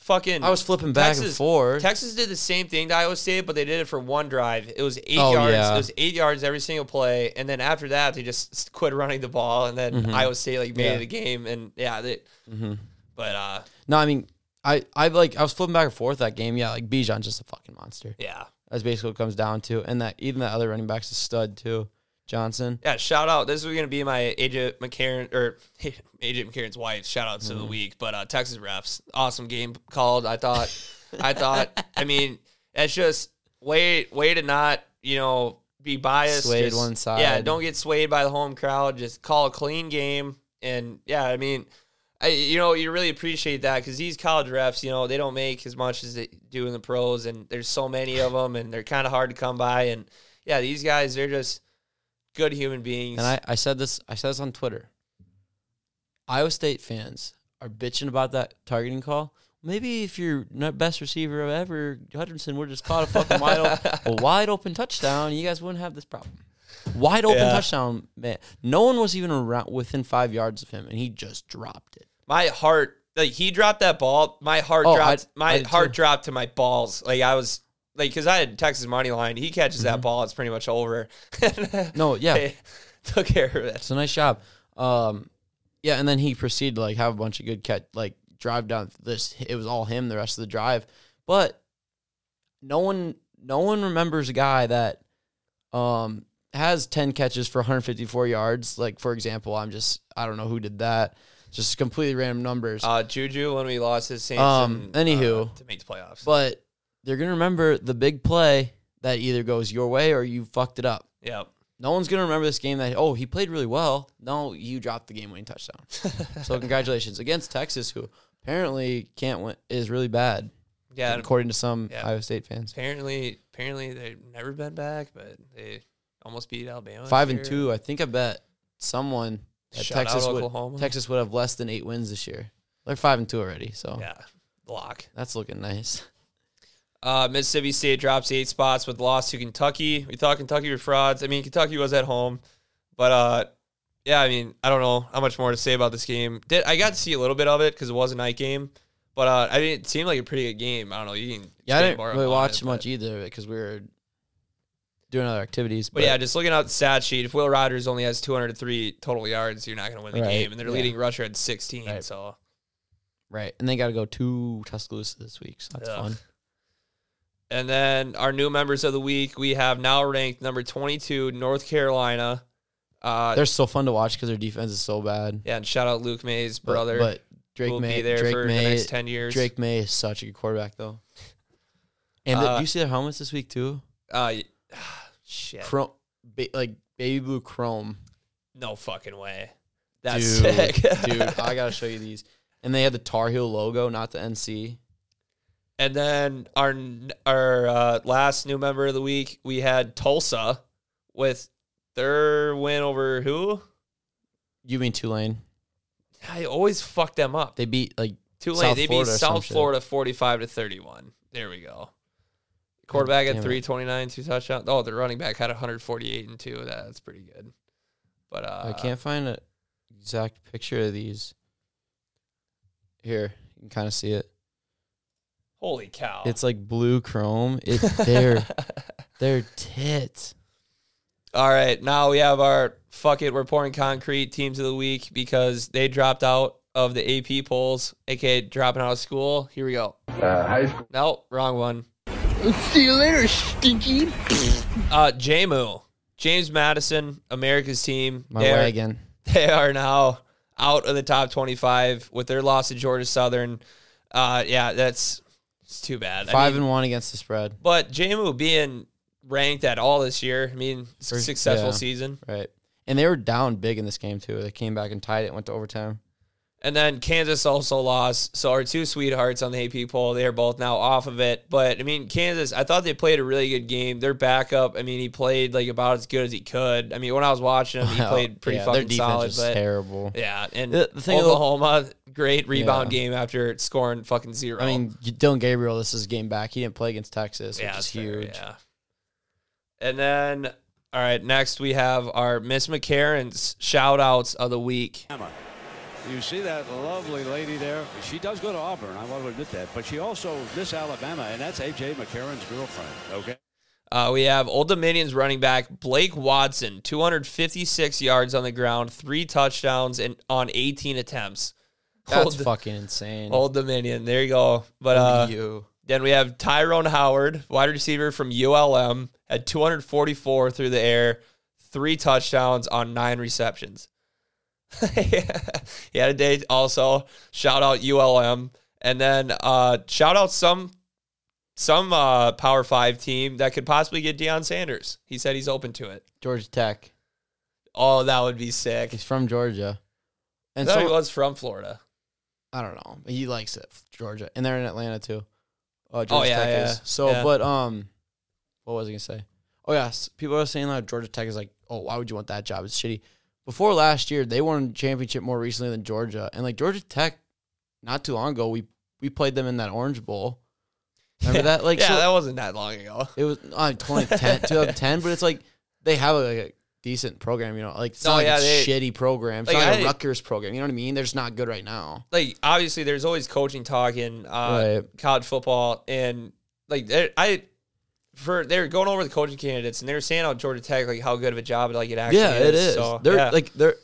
fucking. I was flipping back and Texas, forth. Texas did the same thing to Iowa State, but they did it for one drive. It was eight Oh, yards. yeah. It was eight yards every single play, and then after that, they just quit running the ball, and then Mhm. Iowa State like made Yeah. it a game, and yeah, they, Mhm. but uh, No, I mean, I, I like I was flipping back and forth that game. Yeah, like Bijan's just a fucking monster. yeah, That's basically what it comes down to. And that even that other running back's a stud too, Johnson. yeah. Shout out. This is gonna be my AJ McCarron or AJ McCarron's wife. Shout outs to Mm-hmm. the week, but uh, Texas refs, awesome game called. I thought, I thought. I mean, it's just way way to not you know be biased. Swayed just- one side. Yeah, don't get swayed by the home crowd. Just call a clean game, and yeah, I mean. I, you know, you really appreciate that because these college refs, you know, they don't make as much as they do in the pros, and there's so many of them, and they're kind of hard to come by. And yeah, these guys, they're just good human beings. And I, I said this I said this on Twitter. Iowa State fans are bitching about that targeting call. Maybe if your not best receiver ever, Hutchinson, would have just caught a fucking wide open, a wide open touchdown, you guys wouldn't have this problem. Wide open Yeah. touchdown, man. No one was even around within five yards of him, and he just dropped it. My heart, like he dropped that ball. My heart Oh, dropped. I- my I heart too. dropped to my balls. Like I was like, because I had Texas money line. He catches Mm-hmm. that ball, it's pretty much over. No, yeah. Took care of it. It's a nice job. Um, yeah, and then he proceeded to like have a bunch of good catch, like drive down this. It was all him the rest of the drive, but no one, no one remembers a guy that um has ten catches for 154 yards. Like for example, I'm just I don't know who did that. Just completely random numbers. Uh, Juju when we lost his Saints. Um, and, anywho. uh, to make the playoffs. but they're gonna remember the big play that either goes your way or you fucked it up. yep. No one's gonna remember this game that oh he played really well. No, you dropped the game winning touchdown. so congratulations against Texas, who apparently can't win is really bad. Yeah. according to some Yeah. Iowa State fans. Apparently, apparently they've never been back, but they almost beat Alabama. Five and year. two. I think I bet someone Shout Texas would. Texas would have less than eight wins this year. They're five and two already, so Yeah, Block. that's looking nice. Uh, Mississippi State drops eight spots with loss to Kentucky. We thought Kentucky were frauds. I mean, Kentucky was at home, but uh, yeah, I mean, I don't know how much more to say about this game. Did I got to see a little bit of it because it was a night game, but uh, I mean, it seemed like a pretty good game. I don't know. You can yeah, I didn't really watch it, much either of it because we were doing other activities. But yeah, just looking at the stat sheet, if Will Rogers only has 203 total yards, you're not going to win the Right, game, and their yeah. leading rusher at 16. Right. So right, and they got to go to Tuscaloosa this week, so that's Ugh. fun. And then our new members of the week, we have now ranked number 22, North Carolina. Uh, They're so fun to watch because their defense is so bad. yeah, and shout out Luke Maye's brother. but Drake will Maye, be there Drake for Maye, the next 10 years. Drake Maye is such a good quarterback, though. And the, Uh, do you see their helmets this week too? Uh, shit. Chrome, ba- like baby blue chrome. No fucking way. That's dude, sick. dude, I gotta show you these. And they had the Tar Heel logo, not the NC. And then our our uh, last new member of the week, we had Tulsa with their win over who? You mean Tulane? I always fuck them up. They beat like Tulane. South they Florida beat South shit. Florida 45 to 31. There we go. Quarterback at 329, two touchdowns. Oh, the running back had 148 and two. That's pretty good. But uh, I can't find an exact picture of these. Here, you can kind of see it. Holy cow! It's like blue chrome. It they're they're tits. All right, now we have our fuck it, we're pouring concrete teams of the week because they dropped out of the AP polls, aka dropping out of school. Here we go. Uh, high school. No, wrong one. See you later, stinky. Uh, JMU, James Madison, America's team. My they are. They are now out of the top twenty-five with their loss to Georgia Southern. Uh, yeah, that's it's too bad. I Five mean, and one against the spread. but JMU being ranked at all this year, I mean, For- successful yeah. season. Right. And they were down big in this game too. They came back and tied it, went to overtime. And then Kansas also lost. So our two sweethearts on the AP poll, they are both now off of it. But I mean, Kansas, I thought they played a really good game. Their backup, I mean, he played like about as good as he could. I mean, when I was watching him, he Well, played pretty yeah, fucking their defense solid. is But terrible. yeah, and The- the thing though- Oklahoma, great rebound Yeah. game after scoring fucking zero. I mean, Dillon Gabriel, this is his game back. He didn't play against Texas, which is it's fair, huge. yeah. And then, all right, next we have our Miss McCarron's shout outs of the week. You see that lovely lady there? She does go to Auburn. I want to admit that. But she also Miss Alabama, and that's A.J. McCarron's girlfriend. Okay. Uh, we have Old Dominion's running back Blake Watson, 256 yards on the ground, three touchdowns, and on 18 attempts. That's Old, fucking insane. Old Dominion, there you go. But uh, you. then we have Tyrone Howard, wide receiver from ULM, had 244 through the air, three touchdowns on nine receptions. he had a day also. Shout out ULM, and then uh, shout out some some uh, Power Five team that could possibly get Deion Sanders. He said he's open to it. Georgia Tech. Oh, that would be sick. He's from Georgia. And so he was from Florida. I don't know. He likes it, Georgia, and they're in Atlanta too. Uh, Georgia Oh, yeah, Tech yeah, is. So, yeah. but um, what was I gonna say? Oh yes, people are saying that Georgia Tech is like, oh, why would you want that job? It's shitty. Before last year, they won a championship more recently than Georgia, and like Georgia Tech, not too long ago, we we played them in that Orange Bowl. Remember that? Like, yeah, so that wasn't that long ago. it was uh, 2010, 2010, but it's like they have a, like a decent program, you know. Like it's No, not like yeah, a they- shitty program. It's like, not like a I- Rutgers program. You know what I mean? They're just not good right now. Like obviously, there's always coaching talk in uh, Right. college football, and like I for they're going over the coaching candidates, and they were saying how Georgia Tech like how good of a job like it actually is. yeah, is. it is. So, they're yeah. like they're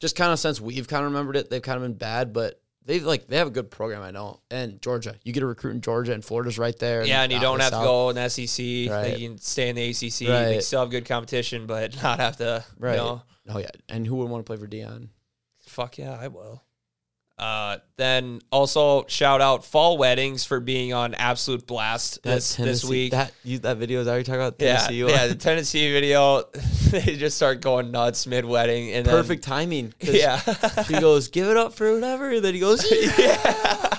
just kind of since we've kind of remembered it, they've kind of been bad, but they've like they have a good program. I know. And Georgia, you get a recruit in Georgia, and Florida's right there. Yeah, and you don't have to go in the SEC. Right. Like you can stay in the ACC. Right. They still have good competition, but not have to. Right. You know, Oh yeah, and who would want to play for Deion? fuck yeah, I will. Uh, then also shout out fall weddings for being on absolute blast this this week. That you, that video is already talking about yeah, Tennessee. yeah, the Tennessee video, they just start going nuts mid wedding and then- perfect timing. 'cause yeah, She goes, "Give it up for whatever." And then he goes, yeah.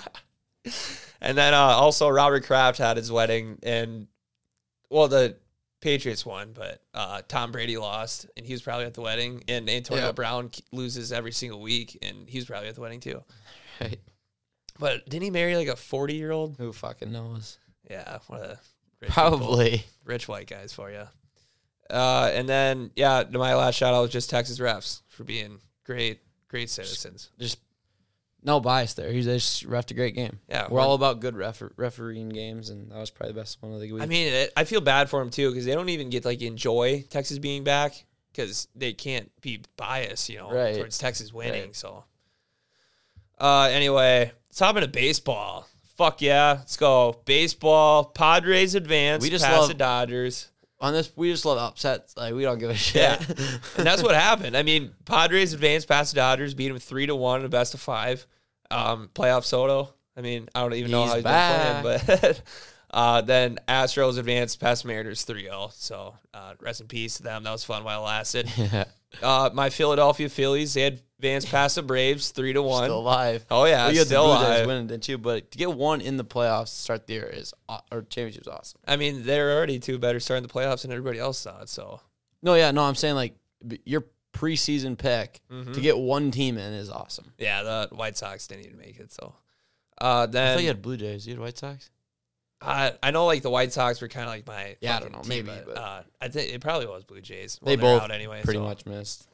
And then uh, also Robert Kraft had his wedding, and well, the Patriots won, but uh, Tom Brady lost, and he was probably at the wedding. And Antonio Yeah. Brown loses every single week, and he was probably at the wedding too. Right. But didn't he marry like a forty-year-old? "Who fucking knows?" Yeah, what a rich people. Probably. rich white guys for you. Uh, and then yeah, my last shout out was just Texas refs for being great, great citizens. Just no bias there. He's just refed a great game. Yeah, we're we're- all about good ref- refereeing games, and that was probably the best one of the week. I mean, it, I feel bad for them too because they don't even get like enjoy Texas being back because they can't be biased, you know, Right. towards Texas winning. Right. So, uh, anyway, let's hop into baseball. Fuck yeah, let's go baseball. Padres advance. We just past love- the Dodgers. On this, we just love upsets. Like we don't give a shit. Yeah, and that's what happened. I mean, Padres advanced past the Dodgers, beat them three to one in the best of five. Um, playoff Soto. I mean, I don't even know He's how he's back. been playing, but uh, then Astros advanced past Mariners 3-0. So uh, rest in peace to them. That was fun while it lasted. uh, my Philadelphia Phillies they advanced past the Braves three to one. Still alive. Oh yeah, Well, still the Blue Jays alive. winning, didn't you? But to get one in the playoffs to start the year is or championship is awesome. I mean, they're already two better starting the playoffs than everybody else thought. So No, yeah, no, I'm saying like your preseason pick Mm-hmm. to get one team in is awesome. yeah, the White Sox didn't even make it. So uh, I then thought you had Blue Jays. You had White Sox. I I know like the White Sox were kind of like my Yeah, I don't know, team, maybe, but, but- uh, I think it probably was Blue Jays. They both out anyway. pretty so. much missed.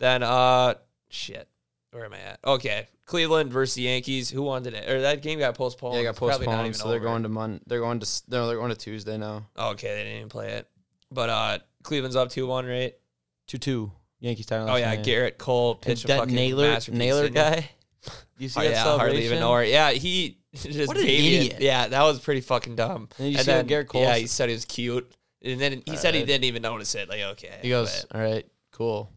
Then uh shit, where am I at? Okay, Cleveland versus the Yankees. Who won today? Or that game got postponed. Yeah, it got It's probably not postponed, so they're over. going to Mon. They're going to no, they're going to Tuesday now. Oh, okay, they didn't even play it. But uh Cleveland's up two one, right? Two two. Yankees title. Oh yeah, Gerrit Cole And pitched a that fucking nailer masterpiece, nailer didn't he? guy. You see Oh that yeah, celebration? hardly even know her. Yeah, he just What an idiot. It. Yeah, that was pretty fucking dumb. And you see what Gerrit Cole Yeah, he said he was cute, and then he said he didn't even notice it. Like okay, He goes, but- all right, cool.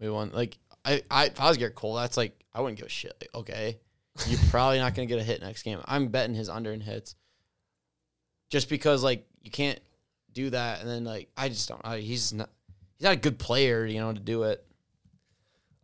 We won. Like I, I, if I was Gerrit Cole, that's like I wouldn't give a shit. Like, okay, you're probably not gonna get a hit next game. I'm betting his under in hits, just because like you can't do that. And then like I just don't. I, he's not. He's not a good player, you know, to do it.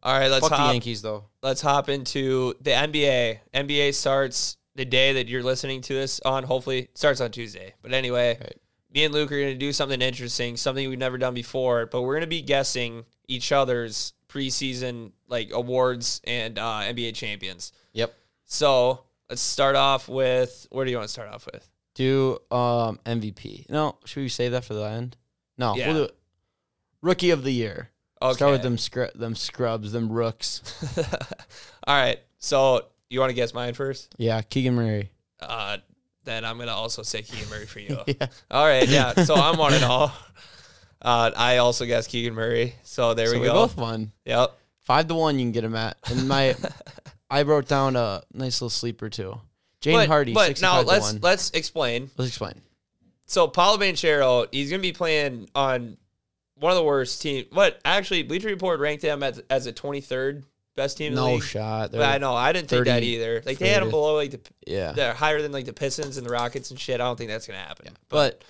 All right, let's Fuck the. Yankees though. let's hop into the NBA. NBA starts the day that you're listening to this on. Hopefully, starts on Tuesday. But anyway, Right. me and Luke are going to do something interesting, something we've never done before. But we're going to be guessing each other's preseason like awards and uh, NBA champions. Yep. So let's start off with where do you want to start off with? Do um MVP. No, should we save that for the end? No, Yeah. we'll do it. Rookie of the year. Okay. Start with them scr- them scrubs, them rooks. All right. So you want to guess mine first? Yeah, Keegan Murray. Uh, then I'm gonna also say Keegan Murray for you. Yeah. All right, yeah. So I'm one and all. Uh, I also guessed Keegan Murray. So there so we we go. both won. Yep. Five to one, you can get him at. And my, I wrote down a nice little sleeper too. Jane but, Hardy. But 65 now to let's one. let's explain. let's explain. So Paolo Banchero, he's gonna be playing on one of the worst teams. What actually, Bleacher Report ranked him as, as a 23rd best team in the No league. shot. But I know I didn't think that either. Like they had him below like the Yeah, they're higher than like the Pistons and the Rockets and shit. I don't think that's gonna happen. but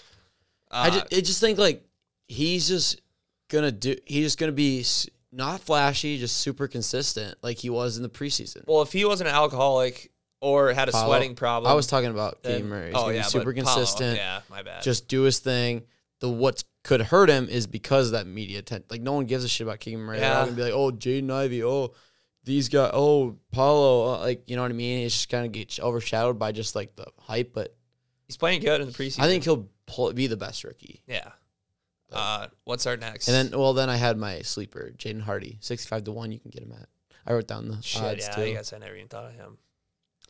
uh, I just, I just think like he's just gonna do. He's just gonna be not flashy, just super consistent, like he was in the preseason. well, if he wasn't an alcoholic or had a Paolo- sweating problem, I was talking about then- Keegan Murray. He's oh gonna yeah, be super Paolo, consistent. yeah, my bad. Just do his thing. The what could hurt him is because of that media attention. Like no one gives a shit about Keegan Murray. They're Yeah. gonna be like, oh, Jaden Ivey, oh, these guys, oh, Paolo, uh, like you know what I mean. It's just kind of gets overshadowed by just like the hype. But He's playing good in the preseason. I think he'll pull, be the best rookie. Yeah. Uh, what's our next? And then, well, then I had my sleeper, Jaden Hardy, sixty-five to one. You can get him at. I wrote down the Shit, odds yeah, too. I guess I never even thought of him.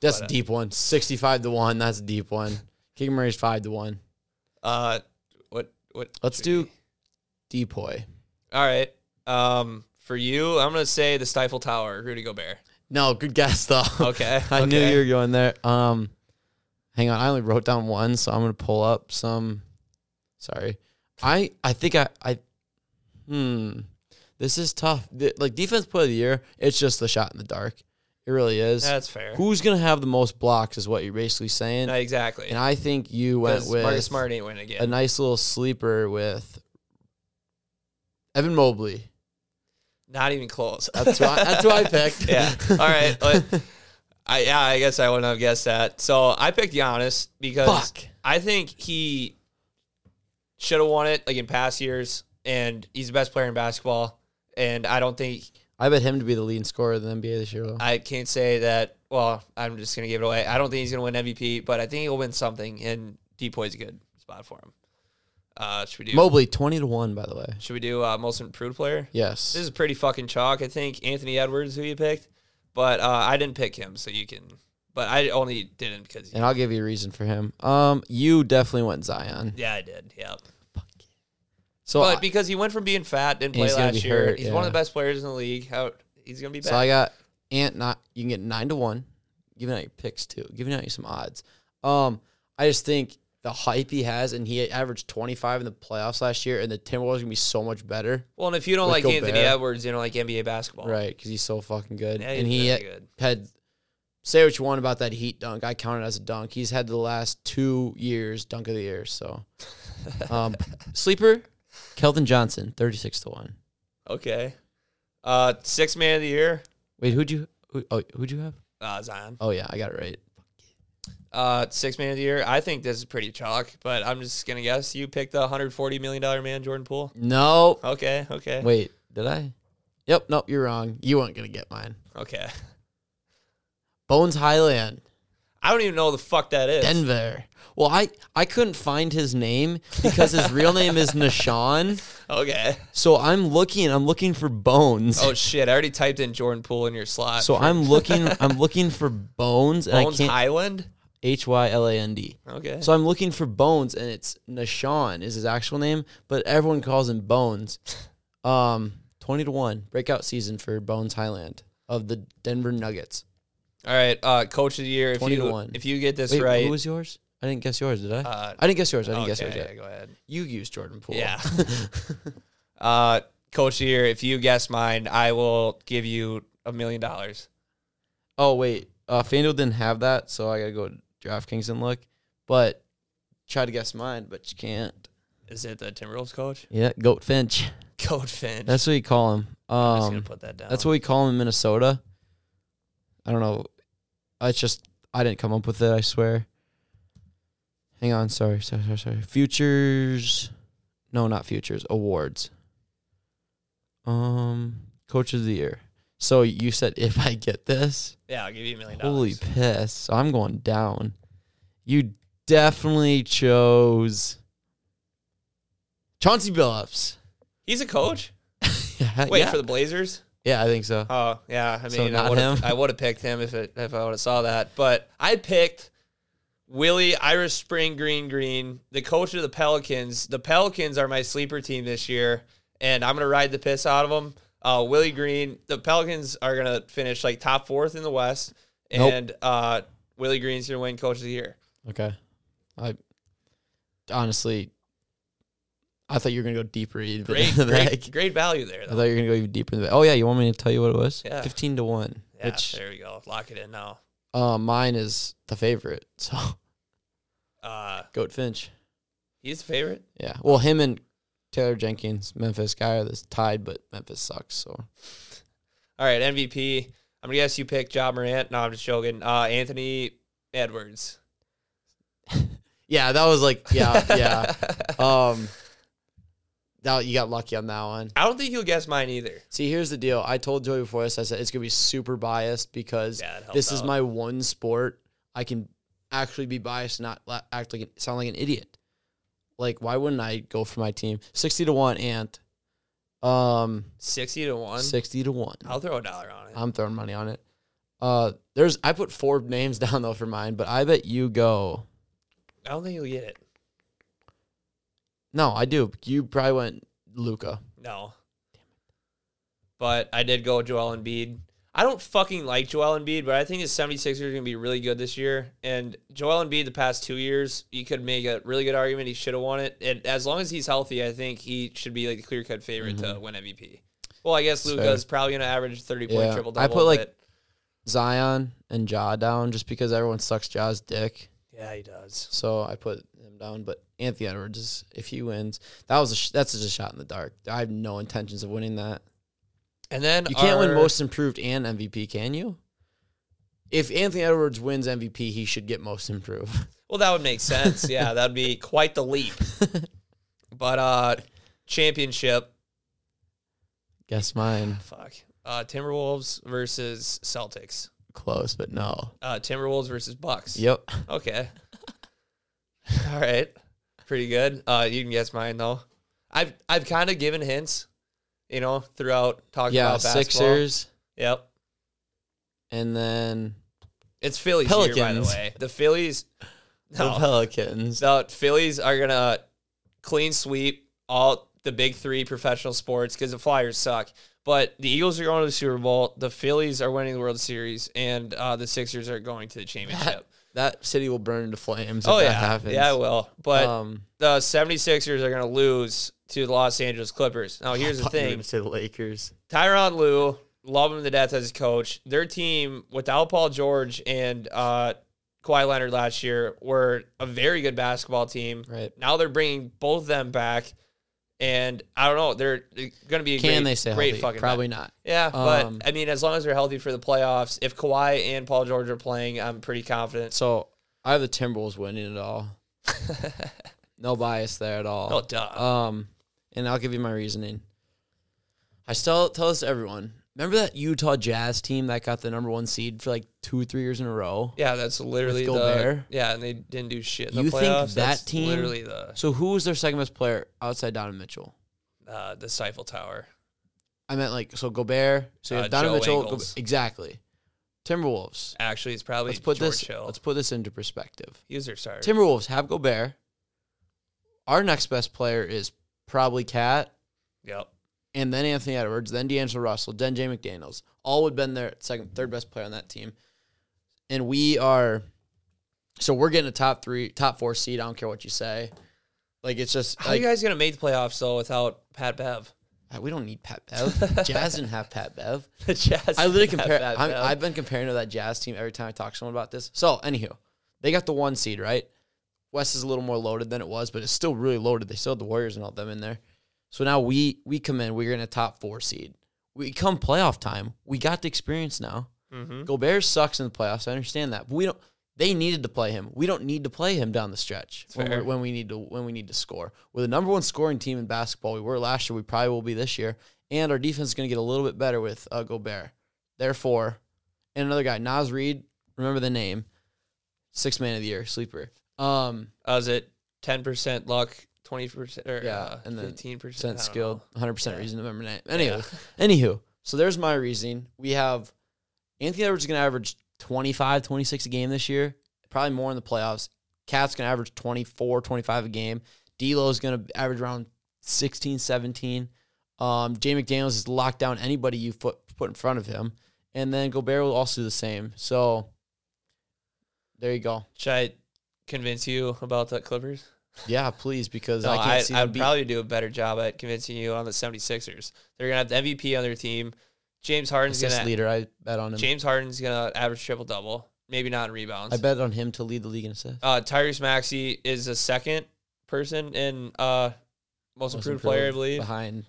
That's but, a uh, deep one. Sixty-five to one. That's a deep one. King Murray's five to one. Uh, what what? Let's do Depoy. All right. Um, for you, I'm gonna say the Stifle Tower, Rudy Gobert. No, good guess though. Okay, I knew you were going there. Um, hang on, I only wrote down one, so I'm gonna pull up some. Sorry, I I think I I. Hmm, this is tough. The- like defense play of the year, it's just the shot in the dark. It really is. That's fair. Who's gonna have the most blocks is what you're basically saying. No, exactly. and I think you went with Marcus Smart ain't winning again. a nice little sleeper with Evan Mobley. Not even close. That's I, that's what I picked. yeah. All right. But I yeah, I guess I wouldn't have guessed that. So I picked Giannis because Fuck. I think he should have won it like in past years, and he's the best player in basketball. And I don't think I bet him to be the leading scorer of the NBA this year. Though. I can't say that. Well, I'm just gonna give it away. I don't think he's gonna win MVP, but I think he'll win something. And Depoy's a good spot for him. Uh, should we do? Mobley twenty to one, by the way. Should we do uh, most improved player? Yes. This is pretty fucking chalk. I think Anthony Edwards, who you picked, but uh, I didn't pick him, so you can. But I only didn't because and I'll give you a reason for him. Um, you definitely went Zion. yeah, I did. Yeah, Fuck it. So but I, because he went from being fat, didn't play last year. hurt, he's one of the best players in the league. How he's gonna be back? so I got Ant. Not you can get nine to one. Giving out your picks too. Giving out you some odds. Um, I just think the hype he has, and he averaged twenty five in the playoffs last year, and the Timberwolves are gonna be so much better, well, and if you don't like Anthony Edwards, you don't like NBA basketball, right? Because he's so fucking good, Yeah, and he had, good. had say what you want about that Heat dunk. I count it as a dunk. He's had the last two years dunk of the year. So, um, sleeper, Keldon Johnson, thirty six to one. Okay. Uh, six man of the year, Wait, who'd you? Who, oh, who'd you have? uh, Zion. Oh yeah, I got it right. Uh, six man of the year. I think this is pretty chalk, but I'm just gonna guess you picked the 140 million dollar man, Jordan Poole. No, Okay. Okay. wait, did I? Yep, nope, you're wrong. You weren't gonna get mine. Okay. Bones Hyland, I don't even know who the fuck that is. Denver. Well, I I couldn't find his name because his real name is Nah'Shon. Okay. So I'm looking. I'm looking for Bones. Oh shit! I already typed in Jordan Poole in your slot. so I'm looking. I'm looking for Bones, and Bones I can't. Hyland. H Y L A N D. Okay. So I'm looking for Bones, and it's Nah'Shon is his actual name, but everyone calls him Bones. Um, twenty to one breakout season for Bones Hyland of the Denver Nuggets. All right. Uh, coach of the year. If 20 to you one. if you get this Wait, right. who was yours? I didn't guess yours, did I? Uh, I didn't guess yours. I didn't guess yours yet. yeah, go ahead. You used Jordan Poole. Yeah. uh, coach of the year. If you guess mine, I will give you a million dollars. oh wait, uh, FanDuel didn't have that, so I gotta go to DraftKings and look. But try to guess mine, but you can't. Is it the Timberwolves coach? Yeah, Goat Finch. Goat Finch. That's what you call him. I'm just Um, gonna put that down. That's what we call him in Minnesota. I don't know. It's just I didn't come up with it. I swear. Hang on. Sorry. Sorry. Sorry. Sorry. Futures. No, not futures. Awards. Um, coach of the year. So you said if I get this, Yeah, I'll give you a million dollars. holy piss! So I'm going down. You definitely chose Chauncey Billups. He's a coach. yeah, Wait yeah. for the Blazers. Yeah, I think so. Oh yeah, I So mean, not I would have? I would have picked him if it if I would have saw that. But I picked Willie Irish Spring Green Green, the coach of the Pelicans. The Pelicans are my sleeper team this year, and I'm gonna ride the piss out of them. Uh, Willie Green, the Pelicans are gonna finish like top fourth in the West, Nope. and uh, Willie Green's gonna win Coach of the Year. Okay. I honestly, I thought you were gonna go deeper even Great, in the bag. great, great value there. I thought you were gonna go even deeper in the bag. Oh yeah, you want me to tell you what it was? Yeah. Fifteen to one. Yeah, which there we go. Lock it in now. uh, mine is the favorite. So Uh, Goat Finch. he's the favorite. Yeah. Well, him and Taylor Jenkins, Memphis guy, are this tied, but Memphis sucks. So All right, MVP. I'm gonna guess you picked Ja Morant. No, I'm just joking. Uh, Anthony Edwards. yeah, that was like yeah, yeah. Um, Now you got lucky on that one. I don't think he'll guess mine either. See, here's the deal. I told Joey before this. I said it's gonna be super biased because Yeah, it this is out. my one sport I can actually be biased, and not la- act like sound like an idiot. Like, why wouldn't I go for my team? Sixty to one, Ant. Um, Sixty to one. sixty to one. I'll throw a dollar on it. I'm throwing money on it. Uh, there's I put four names down though for mine, but I bet you go. I don't think he'll get it. No, I do. You probably went Luka. No. Damn it. But I did go Joel Embiid. I don't fucking like Joel Embiid, but I think the 76ers are going to be really good this year. And Joel Embiid, the past two years, you could make a really good argument he should have won it. And as long as he's healthy, I think he should be like the clear cut favorite to mm-hmm. win MVP. Well, I guess That's Luka's probably going to average 30 point Yeah. triple double. I put, like, Zion and Ja down just because everyone sucks Ja's dick. yeah, he does. So I put him down. But Anthony Edwards, is, if he wins, that was a sh- that's just a shot in the dark. I have no intentions of winning that. And then You can't win most improved and MVP, can you? If Anthony Edwards wins MVP, he should get most improved. Well, that would make sense. Yeah, that'd be quite the leap. but uh championship, Guess mine. fuck. Uh Timberwolves versus Celtics. Close, but no. Uh Timberwolves versus Bucks. Yep. Okay. All right. Pretty good. Uh you can guess mine though. I've I've kind of given hints, you know, throughout talking Yeah, about basketball. Sixers, Yep. and then It's Phillies here, by the way. The Phillies the Pelicans. the Phillies are gonna clean sweep all the big three professional sports because the Flyers suck. But the Eagles are going to the Super Bowl. The Phillies are winning the World Series, and uh, the Sixers are going to the championship. That city will burn into flames if oh that yeah, happens. yeah, it will. But um, the 76ers are going to lose to the Los Angeles Clippers. Now here's the thought you were thing: gonna the Lakers. Tyronn Lue, love him to death as a coach. Their team without Paul George and uh, Kawhi Leonard last year were a very good basketball team. Right. Now they're bringing both of them back, and I don't know. They're, going to be a Can great, they stay great healthy? fucking Probably not. Yeah, but Um, I mean, as long as they're healthy for the playoffs, if Kawhi and Paul George are playing, I'm pretty confident. So I have the Timberwolves winning it all. no bias there at all. Oh, duh. Um, and I'll give you my reasoning. I still tell this to everyone. Remember that Utah Jazz team that got the number one seed for like two or three years in a row? yeah, that's literally the Gobert? yeah, and they didn't do shit. In the You think that That's team- literally the So who was their second best player outside Donovan Mitchell? uh, the Stifle Tower. I meant like so Gobert. So you Uh, Donovan Joe Mitchell. Go- exactly. Timberwolves. Actually, it's probably Let's put George this. Hill. Let's put this into perspective. He was their starter. Timberwolves have Gobert. Our next best player is probably KAT, Yep. And then Anthony Edwards, then D'Angelo Russell, then Jay McDaniels. All would have been their second, third best player on that team. And we are, so we're getting a top three, top four seed. I don't care what you say. Like it's just How like are you guys gonna make the playoffs though without Pat Bev? Uh, we don't need Pat Bev. Jazz didn't have Pat Bev. The Jazz. I literally have compare. Bev. I've been comparing to that Jazz team every time I talk to someone about this. So, anywho, they got the one seed, right? West is a little more loaded than it was, but it's still really loaded. They still have the Warriors and all them in there. So now we we come in. We're in a top four seed. We come playoff time. We got the experience now. Mhm. Gobert sucks in the playoffs. I understand that, but we don't. They needed to play him. We don't need to play him down the stretch when, we're, when we need to when we need to score. We're the number one scoring team in basketball. We were last year. We probably will be this year. And our defense is going to get a little bit better with uh, Gobert. Therefore, and another guy, Naz Reid. Remember the name. Six man of the year, sleeper. Um, Uh, is it ten percent luck, twenty percent, or Yeah, uh, and then fifteen percent skilled, 100 percent reason to remember name. Anywho, anywho, so there's my reasoning. We have Anthony Edwards is going to average 25, 26 a game this year, probably more in the playoffs. KAT's going to average 24, 25 a game. D'Lo is going to average around 16, 17. Um, Jay McDaniels has locked down anybody you put put in front of him, and then Gobert will also do the same. So there you go. Should I convince you about the Clippers? Yeah, please, because No, I can't I, see I'd probably do a better job at convincing you on the 76ers. They're gonna have the MVP on their team. James Harden's assist gonna leader. I bet on him. James Harden's gonna average triple double, maybe not in rebounds. I bet on him to lead the league in assists. Uh, Tyrese Maxey is the second person in uh, most, Most improved player, I believe. behind.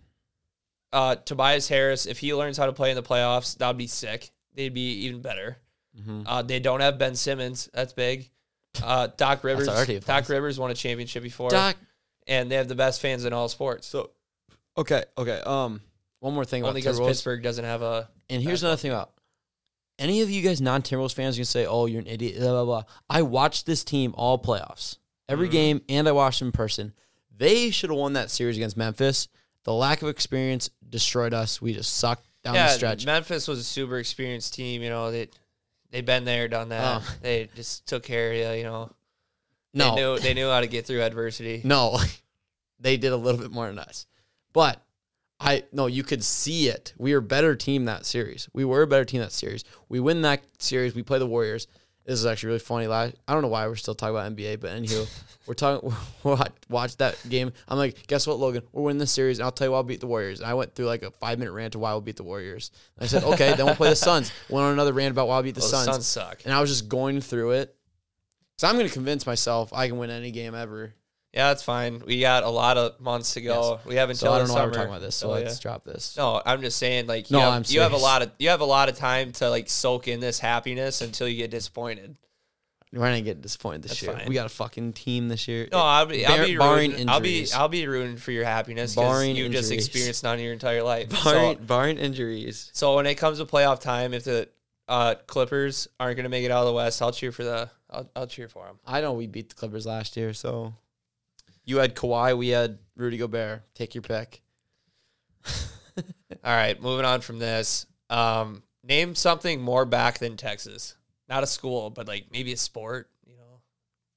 Uh, Tobias Harris, if he learns how to play in the playoffs, that'd be sick. They'd be even better. Mhm. Uh, they don't have Ben Simmons. That's big. Uh, Doc Rivers. Doc. Rivers won a championship before, Doc, and they have the best fans in all sports. so Okay, okay. Um, one more thing about Only because Timberwolves. Pittsburgh doesn't have a. And here's another thing about any of you guys non Timberwolves fans can say, "Oh, you're an idiot." Blah blah blah. I watched this team all playoffs, every Mm-hmm. game, and I watched them in person. They should have won that series against Memphis. The lack of experience destroyed us. We just sucked down yeah, the stretch. Memphis was a super experienced team. You know, they they've been there, done that. Oh. They just took care of you. You know, they no, knew they knew how to get through adversity. no, they did a little bit more than us. But I no, you could see it. We were a better team that series. We were a better team that series. We win that series. We play the Warriors. This is actually really funny. Last, I don't know why we're still talking about NBA, but anywho, we're talking. We'll watch that game. I'm like, guess what, Logan? We're winning this series, and I'll tell you why I'll beat the Warriors. And I went through like a five minute rant of why we'll beat the Warriors. And I said, okay, then we'll play the Suns. Went on another rant about why I'll beat the Well, the Suns. Suns suck. And I was just going through it. So I'm going to convince myself I can win any game ever. Yeah, that's fine. We got a lot of months to go. We have until So I don't know why we're talking about this. So Oh, let's yeah. drop this. No, I'm just saying, like, you, No, have, I'm you have a lot of you have a lot of time to like soak in this happiness until you get disappointed. We're going to get disappointed this That's year. fine. We got a fucking team this year. No, I'll be, I'll Bar- be barring rooting, I'll be injuries. I'll be rooting for your happiness because Barring you just injuries. experienced none of your entire life. barring, so, barring injuries. so when it comes to playoff time, if the uh, Clippers aren't going to make it out of the West, I'll cheer for the I'll, I'll cheer for them. I know we beat the Clippers last year, so you had Kawhi, we had Rudy Gobert. Take your pick. All right, moving on from this. Um, name something more back than Texas. Not a school, but like maybe a sport. You know,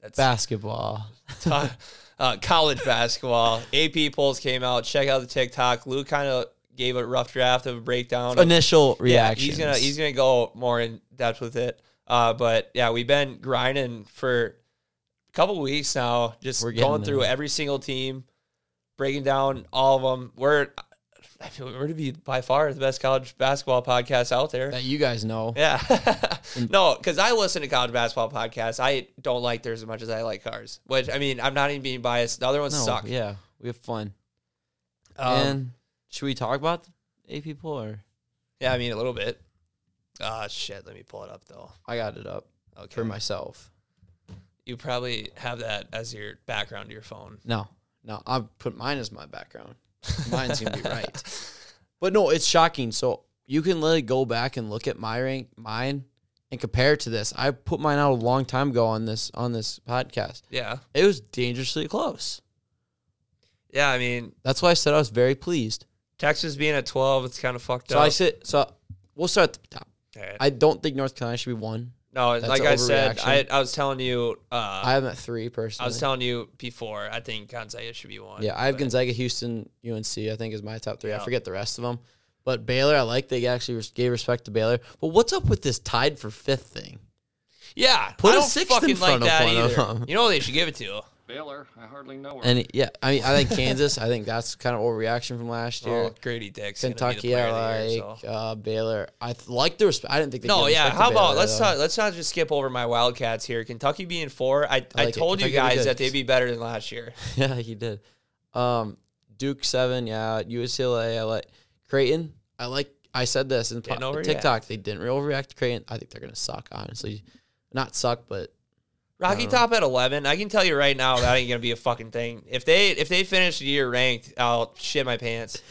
that's Basketball. uh, college basketball. AP polls came out. Check out the TikTok. Luke kind of gave a rough draft of a breakdown. Initial yeah, he's gonna he's gonna go more in depth with it. Uh, but yeah, we've been grinding for a couple weeks now, just going through every single team, breaking down all of them. We're I feel we're to be by far the best college basketball podcast out there. that you guys know. Yeah. no, because I listen to college basketball podcasts. I don't like theirs as much as I like ours. Which I mean, I'm not even being biased. The other ones No, suck. Yeah, we have fun. Um, and should we talk about AP poll or yeah, I mean a little bit. Ah, shit. Let me pull it up though. I got it up Okay. for myself. You probably have that as your background to your phone. No, no, I put mine as my background. Mine's gonna be right. But no, it's shocking. So you can literally go back and look at my rank, mine, and compare it to this. I put mine out a long time ago on this on this podcast. Yeah. It was dangerously close. Yeah, I mean, That's why I said I was very pleased. Texas being at 12, it's kind of fucked So up. So I said, so we'll start at the top. Right. I don't think North Carolina should be one. No, that's like I said, I. I was telling you, uh, I have them at three I was telling you before, I think Gonzaga should be one. yeah, I have but- Gonzaga, Houston, UNC. I think is my top three. I forget the rest of them. But Baylor, I like they actually gave respect to Baylor. But what's up with this tied for fifth thing? Yeah, Put I a sixth in fucking like front of that one of them. You know what they should give it to? Baylor, I hardly know her. And yeah, I mean, I think Kansas. I think that's kind of overreaction from last year. Oh, Grady Dick's gonna be the Kentucky, player I of the year, like so. uh, Baylor. I th- like the respect. I didn't think they. No, gave yeah. respect to How about Baylor, let's though. not let's not just skip over my Wildcats here. Kentucky being four, I, I, like it. told you Kentucky will be guys that they'd be better than last year. yeah, he did. Um, Duke seven, yeah. UCLA, I like Creighton. I like. I said this in po- Didn't. TikTok. They didn't really overreact to Creighton. I think they're gonna suck. Honestly, not suck, but Rocky uh, Top at eleven. I can tell you right now that ain't gonna be a fucking thing. If they if they finish the year ranked, I'll shit my pants.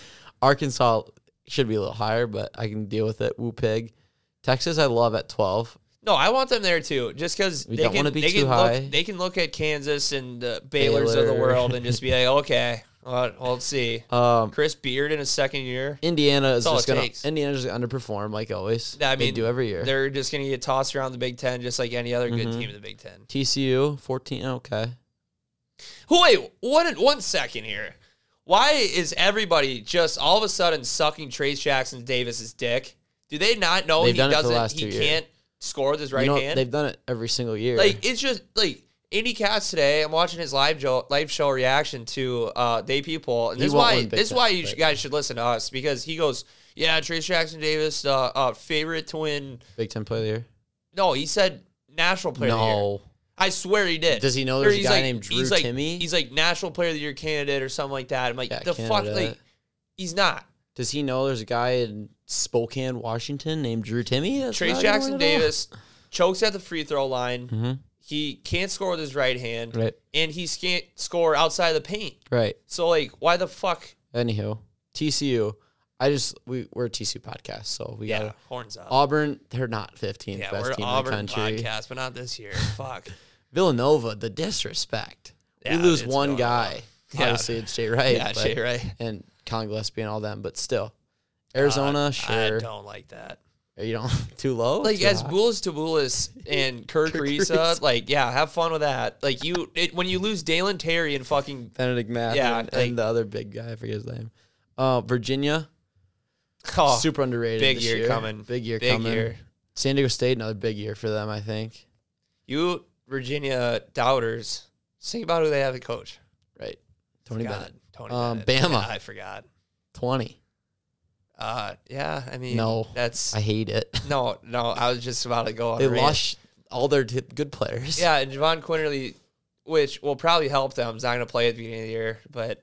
Arkansas should be a little higher. But I can deal with it. Woo pig. Texas, I love at twelve. No, I want them there too. Just because We they don't can, be they too can high. look, they can look at Kansas and the Baylor's of the world and just be like, okay, well, let's see. Um, Chris Beard in his second year. Indiana is That's all just it gonna takes. Indiana's just gonna underperform like always. I they mean, do every year. They're just gonna get tossed around the Big Ten, just like any other good Mhm. team in the Big Ten. TCU fourteen. Okay. Who wait, one one second here. Why is everybody just all of a sudden sucking Trayce Jackson-Davis's dick? Do they not know They've he done it for the doesn't last he years. can't score with his right you know, hand? They've done it every single year. Like it's just like Indy Cats today. I'm watching his live show, live show reaction to uh, Day People, and this is why this is why you but- guys should listen to us because he goes, "Yeah, Trayce Jackson-Davis, uh, uh, favorite twin. Big Ten Player of the Year. No, he said National Player of the Year. No. I swear he did. Does he know Or there's a he's guy like- named Drew he's like, Timmy? He's like National Player of the Year candidate or something like that. I'm like, Yeah, the fuck, like he's not. Does he know there's a guy in Spokane, Washington named Drew Timme? That's Trayce Jackson anyone at all? Davis chokes at the free throw line. Mhm. He can't score with his right hand, Right. and he can't score outside of the paint. Right. So like, why the fuck? Anywho, TCU. I just we we're a TCU podcast, so we Yeah, got horns up. Auburn. They're not 15th yeah, best we're team Auburn in the country. podcast, but not this year. Fuck. Villanova, the disrespect. Yeah, we lose one guy. Yeah. Obviously, it's Jay Wright. Yeah, but- Jay Wright. and Collin Gillespie and all them, but still, Arizona, Uh, sure. I don't like that. You don't too low. Like Too as high? To Bulis and Kirk Kirk Risa, like yeah, have fun with that. Like you, it, when you lose Dalen Terry and fucking Benedict Matthew Yeah, and, like- the other big guy, I forget his name. Uh, Virginia, oh, super underrated. big this year year. coming. Big year Big coming. year. San Diego State, another big year for them, I think. you Virginia doubters, think about who they have at coach. Right. Tony God, Bennett. Tony Um, Bennett. Bama. Yeah, I forgot. 20. Uh, yeah, I mean, No. that's I hate it. no, no. I was just about to go on. They lost all their t- good players. Yeah, and Jahvon Quinerly, which will probably help them. Is not going to play at the beginning of the year, but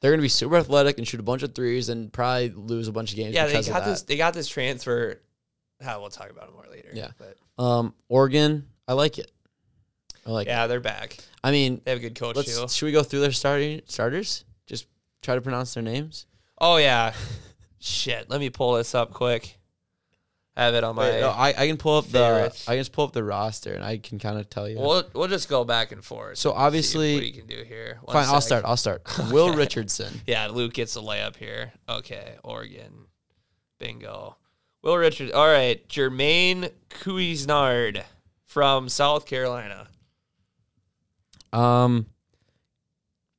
They're going to be super athletic and shoot a bunch of threes and probably lose a bunch of games yeah, they got this. They got this transfer. Ah, we'll talk about it more later. Yeah. but Um, Oregon, I like it. I like it. yeah, they're back. I mean, They have a good coach too. should we go through their starting starters? Just try to pronounce their names. Oh yeah, shit. Let me pull this up quick. I have it on my. Wait, no, I, I can pull up favorites. the I can just pull up the roster and I can kind of tell you. We'll we'll just go back and forth. So and obviously- what you can do here. One Fine, I'll start. I'll start. Will Richardson. Yeah, Luke gets a layup here. Okay, Oregon, bingo. Will Richard. All right, Jermaine Couisnard from South Carolina. Um,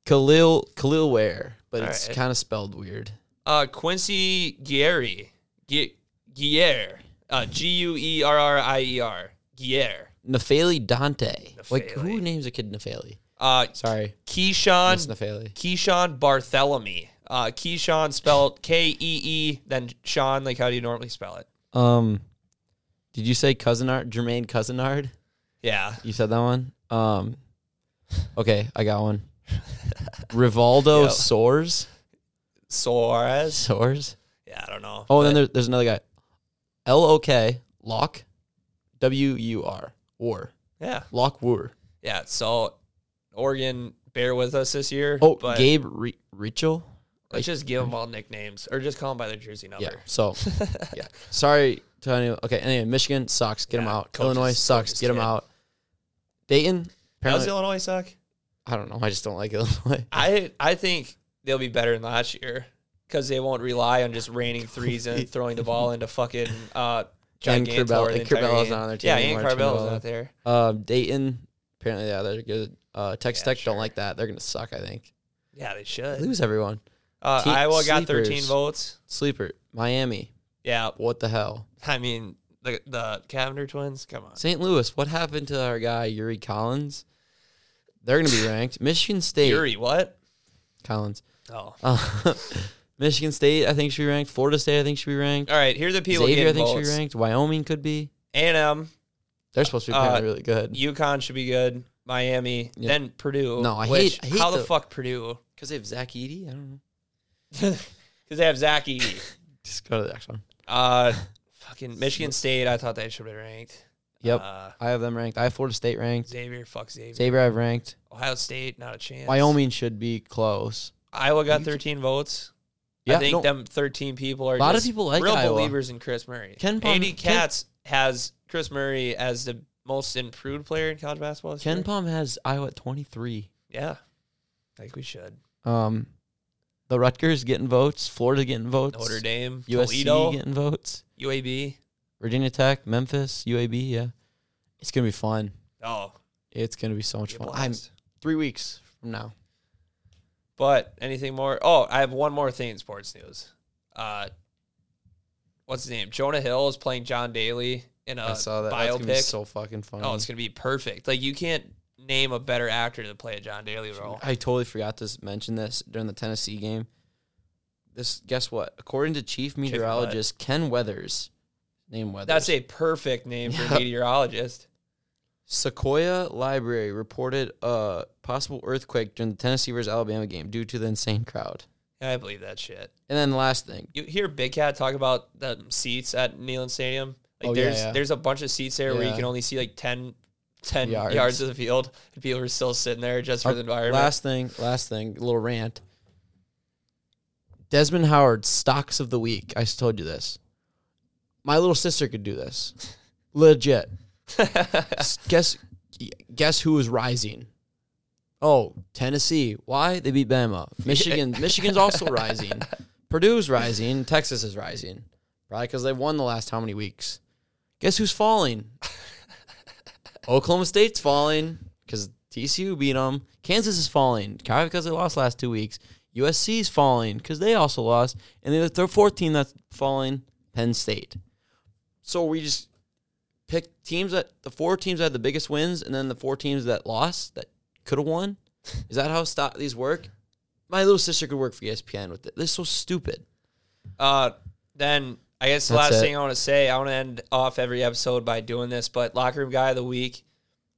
Khalil Khalil Ware, but All it's right. kind of spelled weird. Uh, Quincy Guerri. Gu- Guerre. Uh, G U E R R I E R. Guerre. Nafali Dante. Like who names a kid Nafali? Uh, Sorry, Miss Keyshawn Nafali. Keyshawn Bartholomew. Uh, Keyshawn spelled K E E, then Sean. Like how do you normally spell it? Um, did you say Cousinard? Jermaine Cousinard? Yeah. You said that one. Um, okay, I got one. Rivaldo. Soares. Suarez. Soares. Yeah, I don't know. Oh, and then But- there, there's another guy. L O K Lock W U R War yeah, Lock War. yeah. So Oregon, bear with us this year. Oh, Gabe Re- Richo. Let's just give them all nicknames, or just call them by their jersey number. Yeah. So, yeah. Sorry to anyone. Okay. Anyway, Michigan sucks. Get them Yeah, out. coaches- Illinois sucks. Get them kid. out. Dayton. Does Illinois suck? I don't know. I just don't like Illinois. I I think they'll be better than last year because they won't rely on just raining threes and throwing the ball into fucking uh. And Gigantor Corbell- and Corbell's not on their team Yeah, anymore, and Corbell. not there. Um, Dayton. Apparently, yeah, they're good. Uh, Texas Yeah, Tech sure. don't like that. They're gonna suck. I think. Yeah, they should. lose everyone. Uh, Team- Iowa got 13 votes. Sleeper. Miami. Yeah, What the hell? I mean the the Cavinder twins. Come on, St. Louis. What happened to our guy Yuri Collins? They're gonna be ranked. Michigan State. Yuri. What? Collins. Oh, Uh, Michigan State, I think should be ranked. Florida State, I think should be ranked. all right. Here are the people Xavier, I think should be ranked. Wyoming could be. A&M, They're supposed to be Uh, really good UConn should be good. Miami, Yeah. then Purdue. No, I which- hate- I hate how the, the- fuck Purdue? because they have Zach Edey. I don't know. Because they have Zach Edey. Just go to the next one. Uh, fucking Michigan State. I thought they should be ranked. Yep, Uh, I have them ranked. I have Florida State ranked. Xavier, fuck Xavier. Xavier, I've ranked. Ohio State, not a chance. Wyoming should be close. Iowa got 13 votes. Yeah, I think no, them 13 people are A lot of people like real Iowa. believers in Kris Murray. KenPom- Andy Ken- Katz has Kris Murray as the most improved player in college basketball. This Ken year. Palm has Iowa at 23. Yeah, I think we should. Um, the Rutgers getting votes. Florida getting votes. Notre Dame, USC Toledo, getting votes. UAB. Virginia Tech, Memphis, UAB. Yeah, it's gonna be fun. Oh, It's gonna be so much fun. I'm three weeks from now. But anything more? Oh, I have one more thing in sports news. Uh, what's his name? Jonah Hill is playing John Daly in a I saw that. That's gonna be biopic. so fucking fun. oh, it's gonna be perfect. Like you can't name a better actor to play a John Daly role. I totally forgot to s- mention this during the Tennessee game. This, guess what? According to chief meteorologist Ken Weathers, name Weathers. That's a perfect name for Yeah. a meteorologist. Sequoia Library reported a possible earthquake during the Tennessee versus Alabama game due to the insane crowd. Yeah, I believe that shit. And then the last thing, You hear Big Cat talk about the seats at Neyland Stadium. Like Oh, yeah, there's yeah. there's a bunch of seats there where you Yeah. can only see like 10, 10 yards. Yards. of the field, and people are still sitting there just for Uh, the environment. last thing, last thing, a little rant. Desmond Howard stocks of the week. I told you this. My little sister could do this. Legit. Guess guess who is rising? Oh, Tennessee. Why? They beat Bama. Michigan. Michigan's also rising. Purdue's rising. Texas is rising. Probably because they won the last how many weeks? Guess who's falling? Oklahoma State's falling because TCU beat them. Kansas is falling probably because they lost last two weeks. USC's falling because they also lost, and the third, fourth team that's falling, Penn State. So we just pick teams that the four teams that had the biggest wins, and then the four teams that lost that could have won. Is that how stop these work? My little sister could work for ESPN with it. This is so stupid. Uh, then I guess the That's last it. thing I want to say, I want to end off every episode by doing this, but locker room guy of the week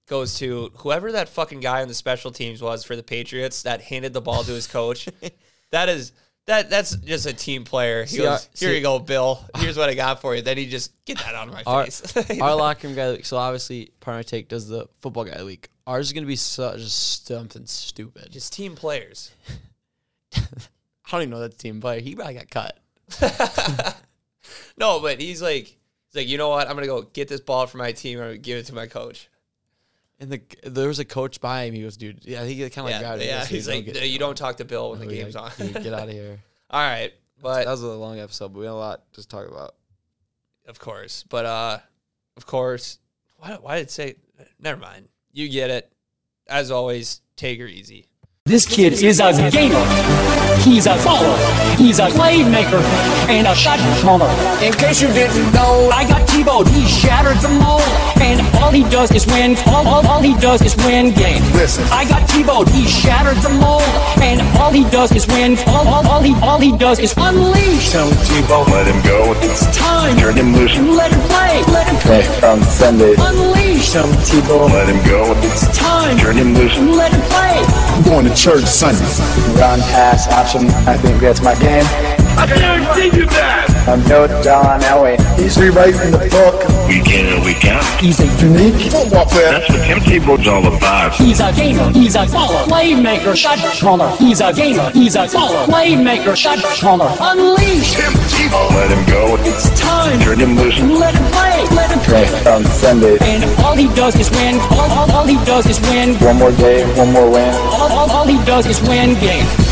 goes to whoever that fucking guy on the special teams was for the Patriots that handed the ball to his coach. that is that that's just a team player. He See, goes, "Here see- you go, Bill. Here's what I got for you." Then he just get that out of my Our, face. our locker room guy. of the week- So obviously, partner take does the football guy week. Ours is gonna be such something stupid. just team players. I don't even know that team player. He probably got cut. No, but he's like, he's like, you know what? I'm gonna go get this ball for my team. I'm gonna give it to my coach. And the there was a coach by him. He goes, dude, yeah, he kind of like yeah, grabbed it. yeah. goes, He's "Dude, like, don't you don't talk to Bill when the game's on. like, "Dude, get out of here. All right, but that was a long episode, but we had a lot to talk about. Of course. But uh of course. Why why did it say never mind. You get it. As always, take her easy. This kid is a gamer. He's a baller. He's a playmaker and a shot caller. In case you didn't know, I got T-Bowed. He shattered the mold, and all he does is win. All, all, all he does is win games. Listen. I got T-Bowed. He shattered the mold, and all he does is win. All, all, all he all he does is unleash. Tell T-Bone, let him go. It's time. Turn him loose. Let him play. Let him play. on Sunday. Unleash. Tell T-Bone, let him go. It's time. Turn him loose. Let him play. I'm going to church Sunday. Run, pass, option. I think that's my game. I can't think of that. I'm no John Elway. He's rewriting the book. Week in and week out. He's a Unique football player. That's what Tim Tebow's all about. He's a gamer, he's a baller, playmaker, shot caller. He's a gamer, he's a baller, playmaker, shot caller. Unleash, Tim Tebow, let him go. it's time. Turn him loose. Let him play, let him play. on Sunday. And all he does is win. All, all, all he does is win. One more day, one more win. All, all, all he does is win games.